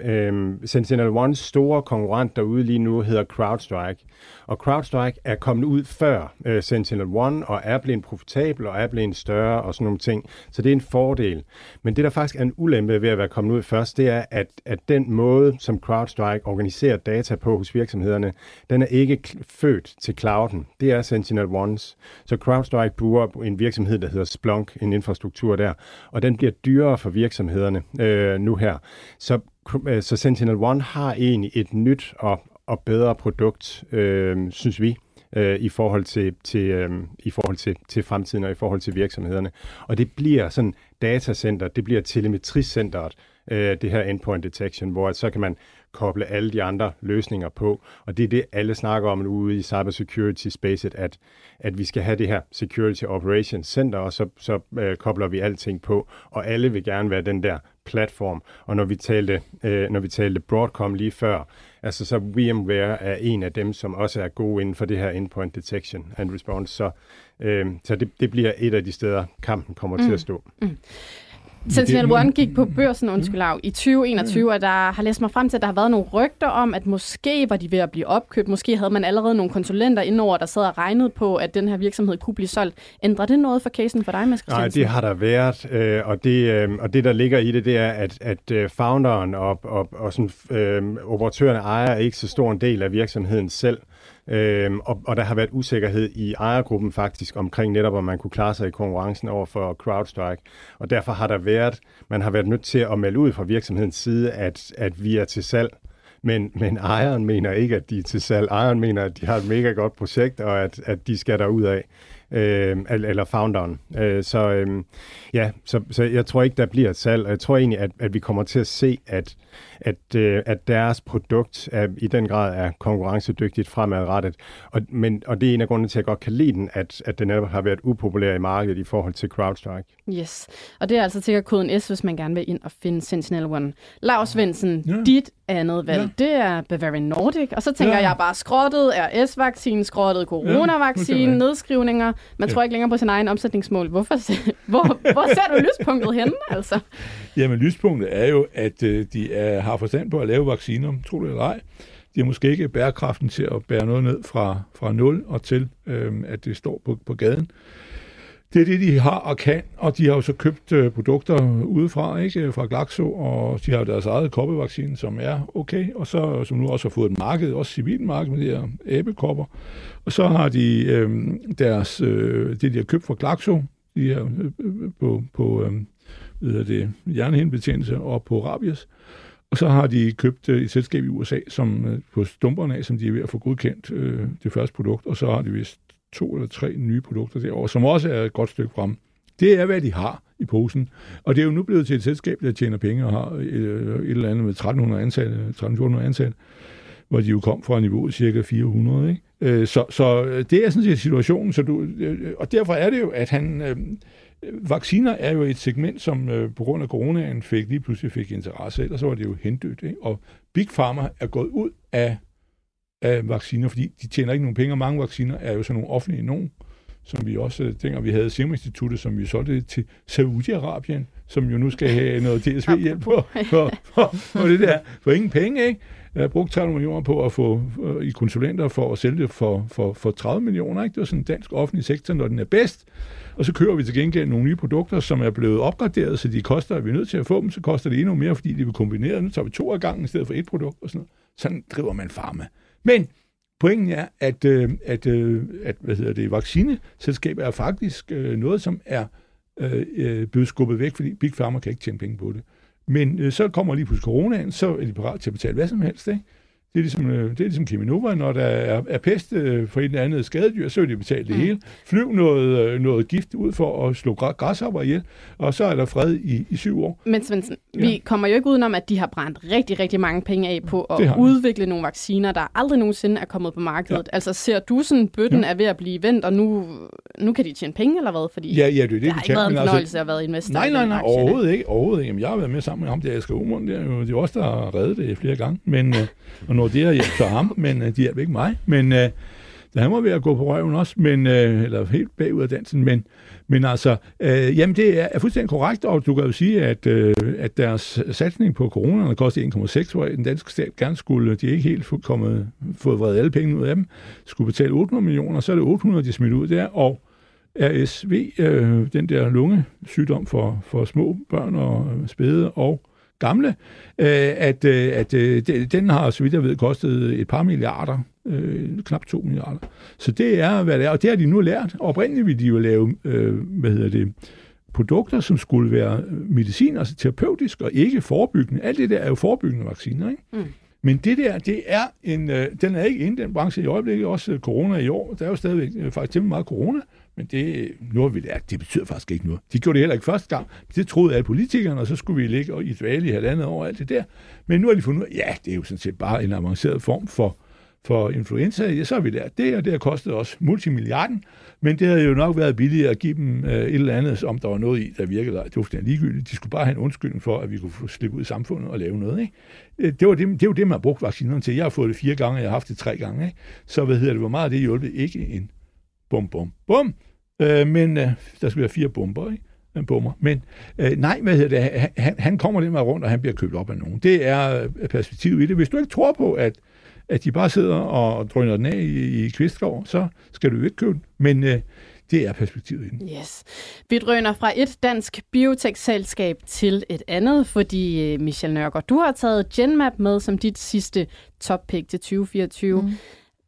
øh, Sentinel Ones store konkurrent derude lige nu hedder CrowdStrike. Og CrowdStrike er kommet ud før øh, Sentinel One, og er blevet profitabel, og er blevet større, og sådan nogle ting. Så det er en fordel. Men det, der faktisk er en ulempe ved at være kommet ud først, det er, at, at den måde, som CrowdStrike organiserer data på hos virksomhederne, den er ikke født til clouden. Det er Sentinel Ones. Så CrowdStrike bruger en virksomhed, der hedder Splunk, en infrastruktur der, og den bliver dyrere for virksomhederne øh, nu her. Så, øh, så Sentinel-1 har egentlig et nyt og, og bedre produkt, øh, synes vi, øh, i forhold til, til, øh, i forhold til, til fremtiden og i forhold til virksomhederne. Og det bliver sådan datacenter, det bliver telemetricenteret, øh, det her endpoint detection, hvor så kan man koble alle de andre løsninger på. Og det er det, alle snakker om ude i cybersecurity spacet, at, at vi skal have det her Security Operations Center, og så, så øh, kobler vi alting på, og alle vil gerne være den der platform. Og når vi talte, øh, når vi talte Broadcom lige før, altså så VMware er en af dem, som også er gode inden for det her endpoint detection and response. Så, øh, så det, det bliver et af de steder, kampen kommer mm. til at stå. Mm. Sentinel One gik på børsen, undskyld af, i 2021, mm. og der har læst mig frem til, at der har været nogle rygter om, at måske var de ved at blive opkøbt. Måske havde man allerede nogle konsulenter indover, der sad og regnede på, at den her virksomhed kunne blive solgt. Ændrer det noget for casen for dig, Mads Nej, det har der været, øh, og, det, øh, og det, der ligger i det, det er, at, at øh, founderen og, og, og sådan, øh, operatørerne ejer ikke så stor en del af virksomheden selv. Øhm, og, og der har været usikkerhed i ejergruppen faktisk omkring netop, om man kunne klare sig i konkurrencen over for CrowdStrike. Og derfor har der været, man har været nødt til at melde ud fra virksomhedens side, at, at vi er til salg. Men, men ejeren mener ikke, at de er til salg. Ejeren mener, at de har et mega godt projekt, og at, at de skal derud af øh, eller founderen. Øh, så øh, ja, så, så jeg tror ikke, der bliver et salg, og jeg tror egentlig, at, at vi kommer til at se, at, at, øh, at deres produkt er, i den grad er konkurrencedygtigt fremadrettet. Og, men, og det er en af grundene til, at jeg godt kan lide den, at, at den netop har været upopulær i markedet i forhold til CrowdStrike. Yes, og det er altså til koden S, hvis man gerne vil ind og finde Sentinel One. Lars Svendsen, ja. dit andet valg, ja. det er Bavarian Nordic, og så tænker ja. jeg bare, skrottet er S-vaccinen, skrottet coronavaccinen, ja, nedskrivninger, man ja. tror ikke længere på sin egen omsætningsmål. Hvorfor, [LAUGHS] hvor, hvor ser du lyspunktet henne, altså? Jamen, lyspunktet er jo, at øh, de er, har forstand på at lave vacciner, tro det eller ej. De har måske ikke bærekraften til at bære noget ned fra, fra 0 og til, øh, at det står på, på gaden. Det er det, de har og kan, og de har jo så købt øh, produkter udefra, ikke øh, fra Glaxo, og de har deres eget koppevaccine, som er okay, og så som nu også har fået et marked, også civilmarked med de her æbekopper. Og så har de øh, deres, øh, det, de har købt fra Glaxo, de her, øh, øh på, på øh, hvad det, hjernehindebetændelse og på rabies. Og så har de købt øh, et selskab i USA, som på stumperne af, som de er ved at få godkendt øh, det første produkt, og så har de vist to eller tre nye produkter derovre, som også er et godt stykke frem. Det er, hvad de har i posen. Og det er jo nu blevet til et selskab, der tjener penge og har et, et eller andet med 1300 ansatte, 1300 ansatte, hvor de jo kom fra niveauet cirka 400. Ikke? Øh, så, så øh, det er sådan set situationen. Så du, og derfor er det jo, at han... Øh, vacciner er jo et segment, som øh, på grund af coronaen fik, lige pludselig fik interesse, ellers så var det jo hendødt. Ikke? Og Big Pharma er gået ud af af vacciner, fordi de tjener ikke nogen penge, og mange vacciner er jo sådan nogle offentlige nogen, som vi også, dengang vi havde Serum Instituttet, som vi solgte til Saudi-Arabien, som jo nu skal have noget DSV-hjælp [LAUGHS] for, for, for, for det der, for ingen penge, ikke? Jeg har brugt 30 millioner på at få uh, i konsulenter for at sælge det for, for, for 30 millioner. Ikke? Det var sådan en dansk offentlig sektor, når den er bedst. Og så kører vi til gengæld nogle nye produkter, som er blevet opgraderet, så de koster, at vi er nødt til at få dem, så koster det endnu mere, fordi de vil kombinere. Nu tager vi to af gangen i stedet for et produkt og sådan noget. Sådan driver man farma. Men pointen er, at, øh, at, øh, at hvad hedder det, vaccineselskabet er faktisk øh, noget, som er øh, øh, blevet skubbet væk, fordi Big Pharma kan ikke tjene penge på det. Men øh, så kommer lige pludselig coronaen, så er de parat til at betale hvad som helst, ikke? Det er ligesom, øh, det er ligesom Cheminova, når der er, er pest øh, for et eller andet skadedyr, så vil de betale det mm. hele. Flyv noget, øh, noget gift ud for at slå græshopper ihjel, og så er der fred i, i syv år. Men Svendsen, ja. vi kommer jo ikke udenom, at de har brændt rigtig, rigtig mange penge af på at udvikle nogle vacciner, der aldrig nogensinde er kommet på markedet. Ja. Altså ser du sådan, bøtten ja. er ved at blive vendt, og nu, nu kan de tjene penge, eller hvad? Fordi ja, ja, det, er det, det har ikke været en altså- fornøjelse altså, at være investor Nej, nej, nej, overhovedet ikke, overhovedet ikke. Jamen, jeg har været med sammen med ham, der Asger Umund, det er jo det er også der har reddet det flere gange. Men, og når det har hjælpt ham, men uh, de hjælper ikke mig. Men uh, han var ved at gå på røven også, men, øh, eller helt bagud af dansen, men, men altså, øh, jamen det er, er fuldstændig korrekt, og du kan jo sige, at, øh, at deres satsning på corona kostede 1,6, hvor den danske stat gerne skulle, de er ikke helt kommet, fået vredet alle pengene ud af dem, skulle betale 800 millioner, så er det 800, de smidt ud der, og RSV, øh, den der lungesygdom for, for små børn og spæde og gamle, øh, at, øh, at øh, den har, så vidt jeg ved, kostet et par milliarder, øh, knap to milliarder. Så det er, hvad det er, og det har de nu lært. Oprindeligt ville de jo lave, øh, hvad hedder det, produkter, som skulle være medicin, altså terapeutisk og ikke forebyggende. Alt det der er jo forebyggende vacciner, ikke? Mm. Men det der, det er en, øh, den er ikke inde den branche i øjeblikket, også corona i år. Der er jo stadigvæk øh, faktisk meget corona. Men det, nu har vi lært, det betyder faktisk ikke noget. De gjorde det heller ikke første gang. Det troede alle politikerne, og så skulle vi ligge i dvale i halvandet år og alt det der. Men nu har de fundet ud af, ja, det er jo sådan set bare en avanceret form for, for influenza. Ja, så har vi lært det, og det har kostet os multimilliarden. Men det havde jo nok været billigere at give dem øh, et eller andet, om der var noget i, der virkede. Det var fuldstændig ligegyldigt. De skulle bare have en undskyldning for, at vi kunne slippe ud i samfundet og lave noget. Ikke? Øh, det, var det, det var det, man har brugt vaccinerne til. Jeg har fået det fire gange, og jeg har haft det tre gange. Ikke? Så hvad hedder det, hvor meget det hjulpet? Ikke en bum, bum, bum. Øh, men øh, der skal være fire bomber, ikke? En bomber. Men øh, nej, hvad hedder det? Han, han kommer lidt med rundt, og han bliver købt op af nogen. Det er øh, perspektivet i det. Hvis du ikke tror på, at, at de bare sidder og drøner den af i, i Kvistgård, så skal du ikke købe den. Men øh, det er perspektivet i den. Yes. Vi drøner fra et dansk biotech-selskab til et andet, fordi øh, Michel Nørgaard, du har taget Genmap med som dit sidste top-pick til 2024. Mm.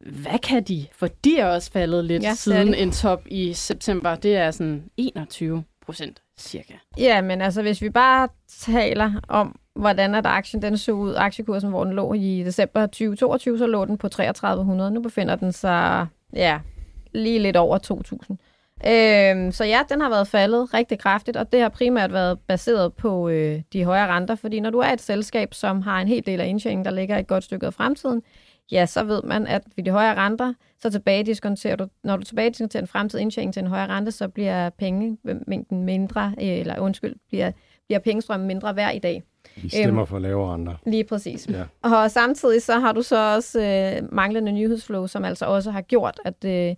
Hvad kan de? For de er også faldet lidt ja, siden en top i september. Det er sådan 21 procent cirka. Ja, men altså hvis vi bare taler om, hvordan at aktien den så ud, aktiekursen, hvor den lå i december 2022, så lå den på 3300. Nu befinder den sig ja, lige lidt over 2000. Øhm, så ja, den har været faldet rigtig kraftigt, og det har primært været baseret på øh, de højere renter, fordi når du er et selskab, som har en hel del af indtjeningen, der ligger et godt stykke af fremtiden, ja, så ved man, at ved de højere renter, så tilbage du, når du tilbage diskonterer en fremtidig indtjening til en højere rente, så bliver pengemængden mindre, eller undskyld, bliver, bliver pengestrømmen mindre værd i dag. Vi stemmer øhm, for lavere renter. Lige præcis. Ja. Og samtidig så har du så også øh, manglende nyhedsflow, som altså også har gjort, at, øh,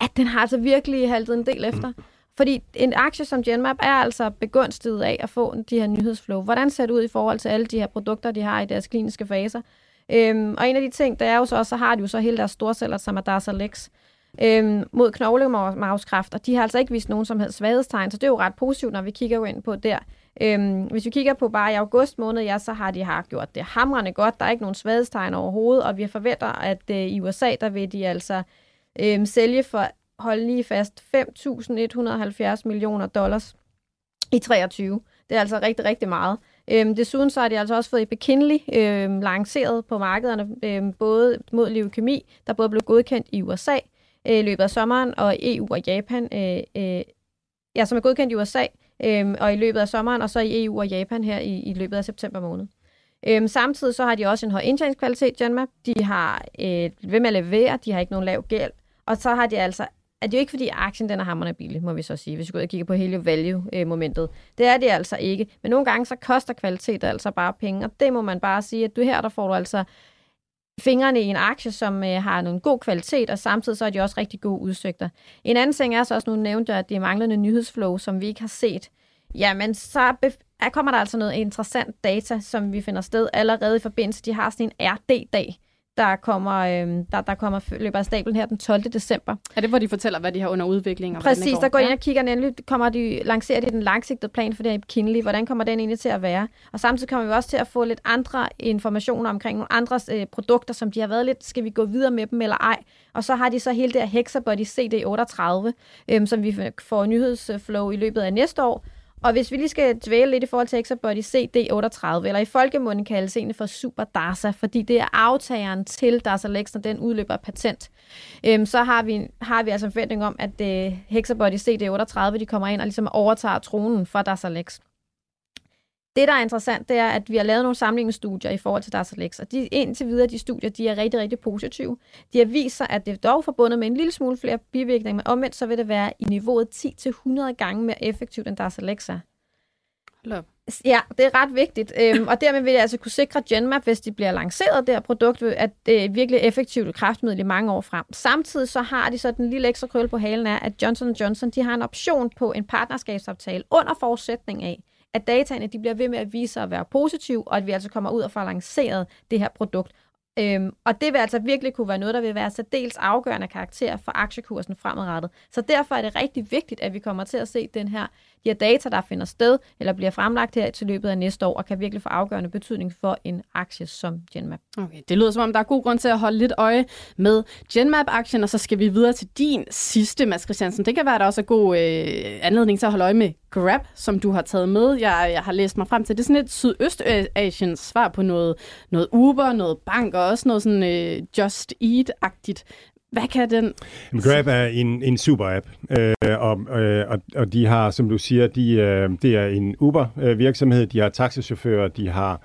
at den har altså virkelig haltet en del efter. Mm. [CLEARS THROAT] Fordi en aktie som Genmap er altså begunstiget af at få de her nyhedsflow. Hvordan ser det ud i forhold til alle de her produkter, de har i deres kliniske faser? Øhm, og en af de ting, der er jo så også, så har de jo så hele deres storceller, som er Darzalex, øhm, mod knoglemavskræft, og de har altså ikke vist nogen som helst svaghedstegn, så det er jo ret positivt, når vi kigger ind på der. Øhm, hvis vi kigger på bare i august måned, ja, så har de har gjort det hamrende godt. Der er ikke nogen svaghedstegn overhovedet, og vi forventer, at øh, i USA, der vil de altså øhm, sælge for, hold lige fast, 5.170 millioner dollars i 23. Det er altså rigtig, rigtig meget. Øhm, desuden så har de altså også fået Bekinley øhm, lanceret på markederne, øhm, både mod leukemi, der både blev godkendt i USA øh, i løbet af sommeren, og EU og Japan, øh, øh, ja, som er godkendt i USA, øh, og i løbet af sommeren, og så i EU og Japan her i, i løbet af september måned. Øhm, samtidig så har de også en høj indtjeningskvalitet, Genmap. De har øh, ved med at levere, de har ikke nogen lav gæld, og så har de altså er det jo ikke, fordi aktien den er hammerende billig, må vi så sige, hvis vi går ud og kigger på hele value-momentet. Det er det altså ikke. Men nogle gange så koster kvalitet altså bare penge, og det må man bare sige, at du her, der får du altså fingrene i en aktie, som øh, har nogle god kvalitet, og samtidig så er de også rigtig gode udsigter. En anden ting er så også, nu nævnte jeg, at det er manglende nyhedsflow, som vi ikke har set. Jamen, så kommer der altså noget interessant data, som vi finder sted allerede i forbindelse. De har sådan en RD-dag, der kommer, øh, der, der kommer løber af stablen her den 12. december. Er det, hvor de fortæller, hvad de har under udvikling? Og Præcis, går? der går ind og kigger nemlig, kommer de, lancerer de den langsigtede plan for det her i Kinley, hvordan kommer den egentlig til at være? Og samtidig kommer vi også til at få lidt andre informationer omkring nogle andre øh, produkter, som de har været lidt, skal vi gå videre med dem eller ej? Og så har de så hele det her Hexabody CD38, øh, som vi får nyhedsflow i løbet af næste år, og hvis vi lige skal dvæle lidt i forhold til Hexabody CD38, eller i folkemunden kaldes en for Super DASA, fordi det er aftageren til DASA Lex, når den udløber patent, øhm, så har vi, har vi altså en forventning om, at øh, Hexabody CD38 de kommer ind og ligesom overtager tronen for DASA Lex. Det, der er interessant, det er, at vi har lavet nogle sammenligningsstudier i forhold til Darzalex, og de, indtil videre, de studier, de er rigtig, rigtig positive. De har vist sig, at det er dog forbundet med en lille smule flere bivirkninger, men omvendt så vil det være i niveauet 10-100 gange mere effektivt, end Darzalex er. Ja, det er ret vigtigt. Øhm, og dermed vil jeg altså kunne sikre Genmap, hvis de bliver lanceret, det her produkt, at det er virkelig effektivt kraftmiddel i mange år frem. Samtidig så har de så den lille ekstra krølle på halen af, at Johnson Johnson de har en option på en partnerskabsaftale under forudsætning af, at dataene de bliver ved med at vise sig at være positive, og at vi altså kommer ud og får lanceret det her produkt. Øhm, og det vil altså virkelig kunne være noget, der vil være særdeles afgørende karakter for aktiekursen fremadrettet. Så derfor er det rigtig vigtigt, at vi kommer til at se den her, de her data, der finder sted, eller bliver fremlagt her til løbet af næste år, og kan virkelig få afgørende betydning for en aktie som Genmap. Okay, det lyder som om, der er god grund til at holde lidt øje med Genmap-aktien, og så skal vi videre til din sidste, Mads Christiansen. Det kan være, at der også er god øh, anledning til at holde øje med Grab, som du har taget med. Jeg, jeg har læst mig frem til, det er sådan et Sydøstasiens svar på noget, noget Uber, noget bank og også noget sådan øh, Just Eat-agtigt. Hvad kan den? Grab er en, en super app, øh, og, øh, og, og de har, som du siger, de, øh, det er en Uber-virksomhed, øh, de har taxichauffører, de har,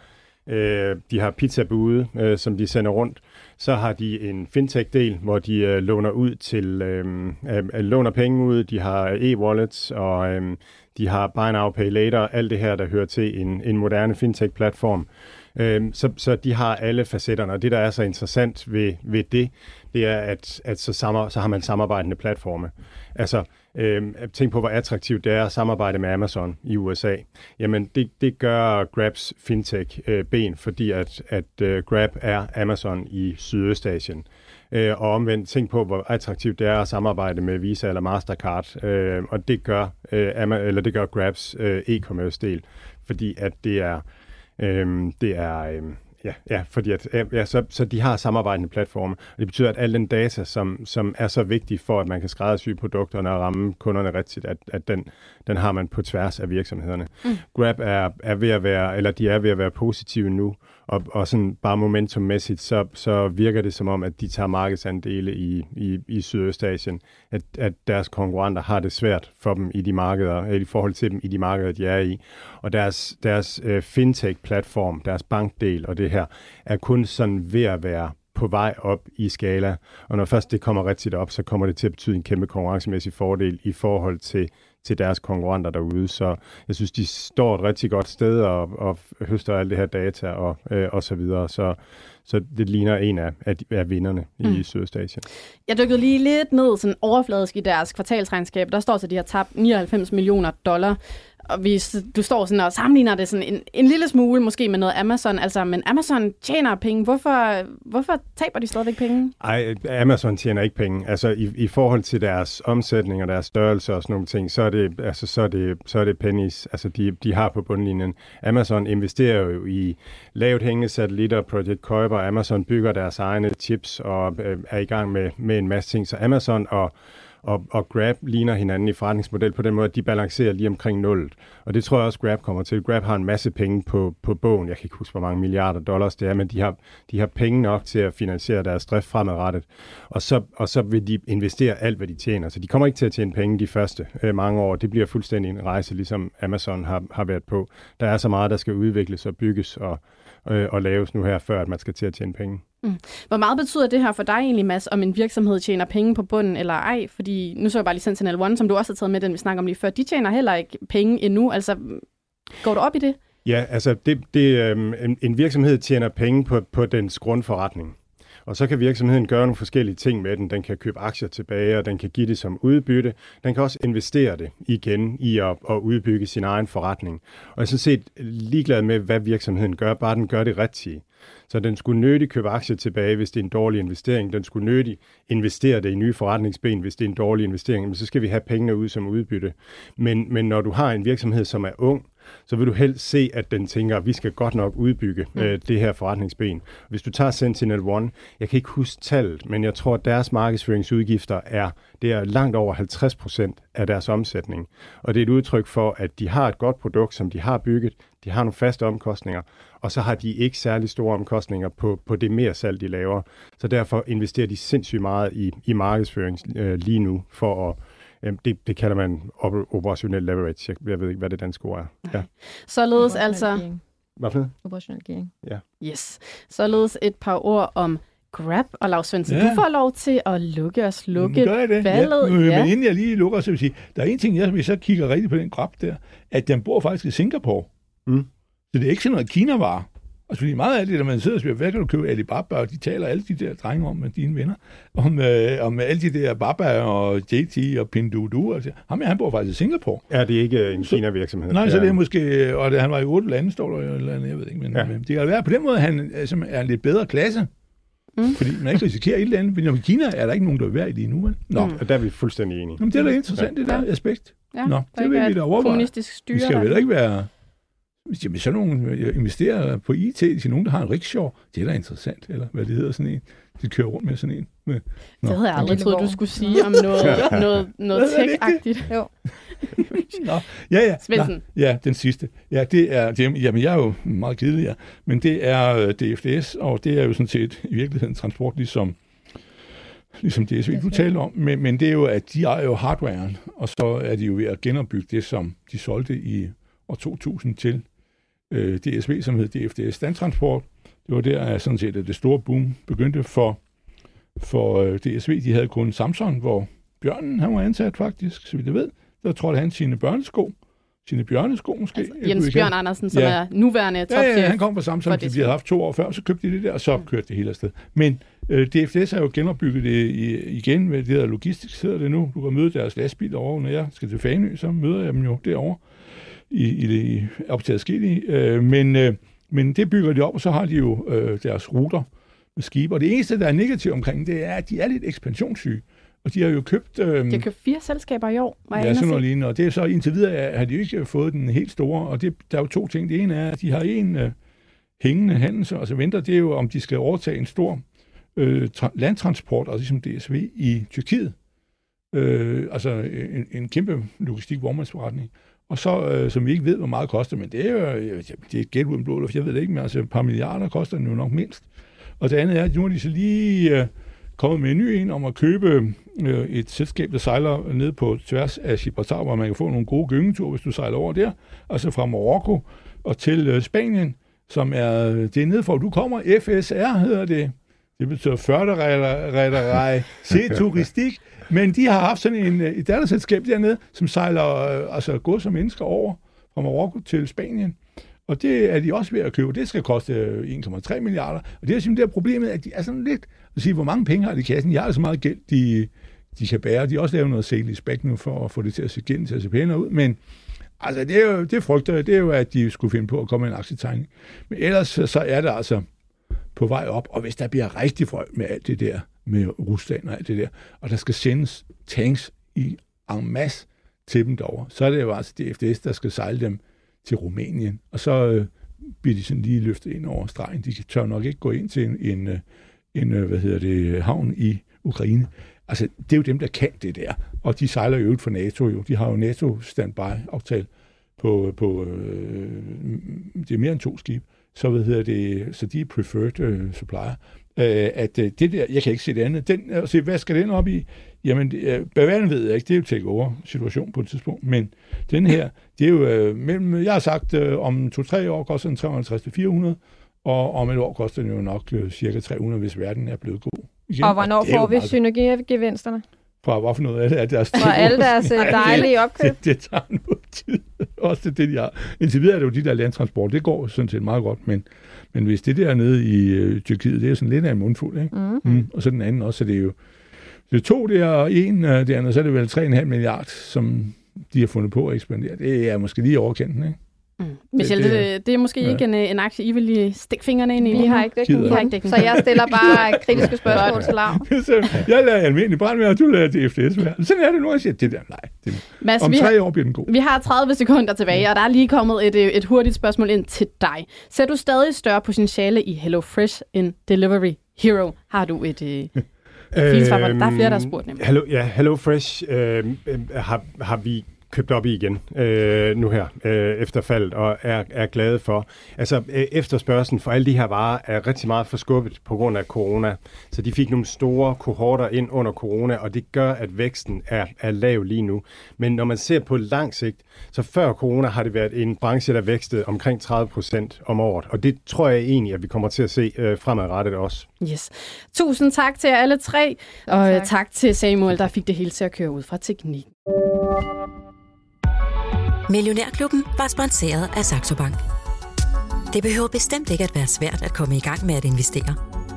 øh, de har pizzabude, øh, som de sender rundt. Så har de en fintech-del, hvor de øh, låner ud til øh, øh, låner penge ud, de har e-wallets, og øh, de har buy now, pay later, alt det her, der hører til en, en moderne fintech-platform. Øhm, så, så de har alle facetterne, og det, der er så interessant ved, ved det, det er, at, at så, samar- så har man samarbejdende platforme. Altså, øh, tænk på, hvor attraktivt det er at samarbejde med Amazon i USA. Jamen, det, det gør Grabs fintech-ben, øh, fordi at, at øh, Grab er Amazon i Sydøstasien. Øh, og omvendt, tænk på, hvor attraktivt det er at samarbejde med Visa eller Mastercard, øh, og det gør, øh, eller det gør Grabs øh, e-commerce-del, fordi at det er øh, det er... øh, Ja, ja, fordi at, ja, så, så de har samarbejdende platforme, og det betyder, at al den data, som, som er så vigtig for, at man kan skræddersy produkterne og ramme kunderne rigtigt, at, at den, den har man på tværs af virksomhederne. Mm. Grab er, er ved at være, eller de er ved at være positive nu, og, og sådan bare momentummæssigt, så, så virker det som om, at de tager markedsandele i, i, i Sydøstasien, at, at deres konkurrenter har det svært for dem i de markeder, eller i forhold til dem i de markeder, de er i. Og deres, deres uh, fintech-platform, deres bankdel og det her, er kun sådan ved at være på vej op i skala. Og når først det kommer rigtigt op, så kommer det til at betyde en kæmpe konkurrencemæssig fordel i forhold til til deres konkurrenter derude. Så jeg synes, de står et rigtig godt sted og, og høster alt det her data og, øh, og så videre. Så, så det ligner en af, af, af vinderne mm. i Sydøstasien. Jeg dykkede lige lidt ned sådan overfladisk i deres kvartalsregnskab. Der står så, at de har tabt 99 millioner dollar og vi, du står sådan og sammenligner det sådan en, en lille smule måske med noget Amazon, altså, men Amazon tjener penge. Hvorfor, hvorfor taber de stadigvæk penge? Ej, Amazon tjener ikke penge. Altså, i, i forhold til deres omsætning og deres størrelse og sådan nogle ting, så er det, altså, så er det, så er det pennies, altså, de, de har på bundlinjen. Amazon investerer jo i lavt hængende satellitter, Project Kuiper. Amazon bygger deres egne chips og øh, er i gang med, med en masse ting. Så Amazon og og, og Grab ligner hinanden i forretningsmodel på den måde, at de balancerer lige omkring nullet. Og det tror jeg også, Grab kommer til. Grab har en masse penge på, på bogen. Jeg kan ikke huske, hvor mange milliarder dollars det er, men de har, de har penge nok til at finansiere deres drift fremadrettet. Og så, og så vil de investere alt, hvad de tjener. Så de kommer ikke til at tjene penge de første øh, mange år. Det bliver fuldstændig en rejse, ligesom Amazon har, har været på. Der er så meget, der skal udvikles og bygges og, øh, og laves nu her, før at man skal til at tjene penge. Mm. Hvor meget betyder det her for dig egentlig, Mads, om en virksomhed tjener penge på bunden eller ej? Fordi nu så jeg bare lige Sentinel One, som du også har taget med, den vi snakker om lige før. De tjener heller ikke penge endnu. Altså, går du op i det? Ja, altså det, det, øh, en, en virksomhed tjener penge på, på dens grundforretning. Og så kan virksomheden gøre nogle forskellige ting med den. Den kan købe aktier tilbage, og den kan give det som udbytte. Den kan også investere det igen i at, at udbygge sin egen forretning. Og jeg er sådan set ligeglad med, hvad virksomheden gør, bare den gør det rigtige. Så den skulle nødig købe aktier tilbage, hvis det er en dårlig investering. Den skulle nødig investere det i nye forretningsben, hvis det er en dårlig investering. Men så skal vi have pengene ud som udbytte. Men, men når du har en virksomhed, som er ung, så vil du helst se, at den tænker, at vi skal godt nok udbygge mm. øh, det her forretningsben. Hvis du tager Sentinel One, jeg kan ikke huske tallet, men jeg tror, at deres markedsføringsudgifter er, det er langt over 50 procent af deres omsætning. Og det er et udtryk for, at de har et godt produkt, som de har bygget, de har nogle faste omkostninger, og så har de ikke særlig store omkostninger på, på det mere salg, de laver. Så derfor investerer de sindssygt meget i, i markedsføring øh, lige nu for at det, det kalder man operationel leverage. Jeg, jeg ved ikke, hvad det danske ord er. Ja. Således altså... Hvad for Operationel gearing. Ja. Yes. Således et par ord om Grab. Og Lars Svendsen, ja. du får lov til at lukke os, lukke gør jeg det? ballet. Ja. Men, ja. men inden jeg lige lukker, så vil jeg sige, der er en ting, jeg, hvis jeg kigger rigtig på den Grab der, at den bor faktisk i Singapore. Mm. Så det er ikke sådan noget Kina-varer. Altså, fordi meget af det, der man sidder og siger, hvad kan du købe Alibaba, og de taler alle de der drenge om med dine venner, om, øh, om alle de der Baba og JT og Pinduoduo. Altså, ham han bor faktisk i Singapore. Ja, det er ikke en Kina-virksomhed. Nej, så det er måske, og det, han var i otte lande, står der eller andet, jeg ved ikke, men, ja. men det kan være på den måde, han altså, er en lidt bedre klasse. Mm. Fordi man ikke risikerer et eller andet. Men i Kina er der ikke nogen, der vil være i det endnu. Vel? Nå. Mm. Og der er vi fuldstændig enige. Jamen, det er da interessant, ja. det der aspekt. Ja, Nå, det vil vi da overveje. Kommunistisk styre. Vi skal vel ikke være Jamen, sådan nogle investerer på IT til nogen, der har en rickshaw, det er da interessant, eller hvad det hedder sådan en. De kører rundt med sådan en. Med, det havde jeg aldrig troet, du skulle sige om noget, [LAUGHS] noget, noget tech-agtigt. Jo. [LAUGHS] Nå, ja, ja. Nå, ja, den sidste. Ja, det er, det, jamen, jeg er jo meget kedelig, ja. Men det er øh, DFDS, og det er jo sådan set i virkeligheden transport, ligesom ligesom DSV, du taler om, men, men det er jo, at de ejer jo hardwaren, og så er de jo ved at genopbygge det, som de solgte i år 2000 til øh, DSV, som hed DFDS Standtransport. Det var der, sådan set, at det store boom begyndte for, for øh, DSV. De havde kun Samsung, hvor Bjørnen han var ansat faktisk, så vidt jeg ved. Der trådte han sine børnesko, sine bjørnesko måske. Altså, Jens Bjørn Andersen, som ja. er nuværende topchef. Ja, ja, han kom fra Samsung, de havde haft to år før, så købte de det der, og så kørte det hele afsted. Men øh, DFDS har jo genopbygget det igen med det der logistisk, hedder det nu. Du kan møde deres lastbil over, når jeg skal til Fanø, så møder jeg dem jo derovre i, i det optaget skille øh, men, øh, men det bygger de op, og så har de jo øh, deres ruter med skibe. Og det eneste, der er negativt omkring det, er, at de er lidt ekspansionssyge. Og de har jo købt... Øh, de har købt fire selskaber i år, var Ja, sådan noget lignende. Og det er så indtil videre, har de jo ikke fået den helt store. Og det, der er jo to ting. Det ene er, at de har en øh, hængende handel, og så venter det jo, om de skal overtage en stor øh, landtransport, altså ligesom DSV, i Tyrkiet. Øh, altså en, en kæmpe logistik vormandsforretning. Og så, øh, som vi ikke ved, hvor meget det koster, men det er jo det er et gæt uden blå luft, jeg ved det ikke, men altså et par milliarder koster den jo nok mindst. Og det andet er, at nu er de så lige øh, kommet med en ny en om at købe øh, et selskab, der sejler ned på tværs af Gibraltar, hvor man kan få nogle gode gyngeture, hvis du sejler over der, altså fra Marokko og til øh, Spanien, som er, det er nede for, du kommer, FSR hedder det, det betyder Förderreederei [LAUGHS] Se Touristik. Men de har haft sådan en, øh, et datterselskab dernede, som sejler øh, altså gå som mennesker over fra Marokko til Spanien. Og det er de også ved at købe. Det skal koste øh, 1,3 milliarder. Og det er simpelthen det problemet, at de er sådan lidt... At sige, hvor mange penge har de i kassen? Jeg har så meget gæld, de, de kan bære. De har også lavet noget sale i spæk nu, for at få det til at se gæld til at se pænere ud. Men altså, det, er jo, det frygter det er jo, at de skulle finde på at komme med en aktietegning. Men ellers så er det altså på vej op. Og hvis der bliver rigtig frø med alt det der, med Rusland og alt det der, og der skal sendes tanks i en masse til dem derovre, så er det jo altså DFDS, der skal sejle dem til Rumænien, og så øh, bliver de sådan lige løftet ind over stregen. De tør nok ikke gå ind til en, en, øh, en øh, hvad hedder det, havn i Ukraine. Altså, det er jo dem, der kan det der. Og de sejler jo ud for NATO jo. De har jo NATO standby-aftale på, på øh, det er mere end to skibe. Så, hvad hedder det, så de er preferred øh, supplier øh, at øh, det der, jeg kan ikke se det andet, den, altså, hvad skal den op i? Jamen, øh, Bavarian ved jeg ikke, det er jo take over situation på et tidspunkt, men den her, det er jo øh, mellem, jeg har sagt, øh, om to-tre år koster den 350-400, og om et år koster den jo nok øh, cirka 300, hvis verden er blevet god. Igen. Og hvornår og får vi synergigevinsterne? Fra hvad for noget af det? Er deres Fra alle deres øh, [LAUGHS] dejlige opkøb? Det, [LAUGHS] det tager noget tid. Også det, det, de har. Indtil videre er det jo de der landtransport. Det går sådan set meget godt, men, men hvis det der nede i øh, Tyrkiet, det er sådan lidt af en mundfuld, ikke? Mm. Mm. Og så den anden også, så det er jo det er to der, og en øh, det andet, så er det vel 3,5 milliard, som de har fundet på at ekspandere. Det er måske lige overkendt, ikke? Mm. Michelle, det, det- det, er måske ja. ja. ikke en, øh, en aktie, I vil lige stikke fingrene ind i. Vi har ikke dækning på ikke dækning så jeg stiller bare [LAUGHS] kritiske spørgsmål til Lav. [LAUGHS] Jeg lader almindelig brandvær, og du lader det FDS være. Sådan er det nu, jeg siger, det der, nej. Det, Mads, om vi, har, tre år bliver den god. vi har 30 sekunder tilbage, og der er lige kommet et, øh, et hurtigt spørgsmål ind til dig. Ser du stadig større potentiale i HelloFresh end Delivery Hero? Har du et... Øh, [LAUGHS] Fint svar. Der er flere, der har spurgt nemlig. Hello, ja, Hello Fresh øh, øh, har, har vi købt op i igen øh, nu her øh, efter faldet og er, er glade for. Altså øh, efterspørgselen for alle de her varer er rigtig meget forskubbet på grund af corona. Så de fik nogle store kohorter ind under corona, og det gør, at væksten er, er lav lige nu. Men når man ser på lang sigt, så før corona har det været en branche, der vækstede omkring 30 procent om året. Og det tror jeg egentlig, at vi kommer til at se øh, fremadrettet også. yes. Tusind tak til jer alle tre, og tak. Tak. til Samuel, der fik det hele til at køre ud fra teknik. Millionærklubben var sponsoreret af Saxo Bank. Det behøver bestemt ikke at være svært at komme i gang med at investere.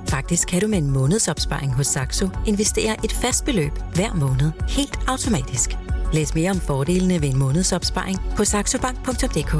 Faktisk kan du med en månedsopsparing hos Saxo investere et fast beløb hver måned helt automatisk. Læs mere om fordelene ved en månedsopsparing på saxobank.dk.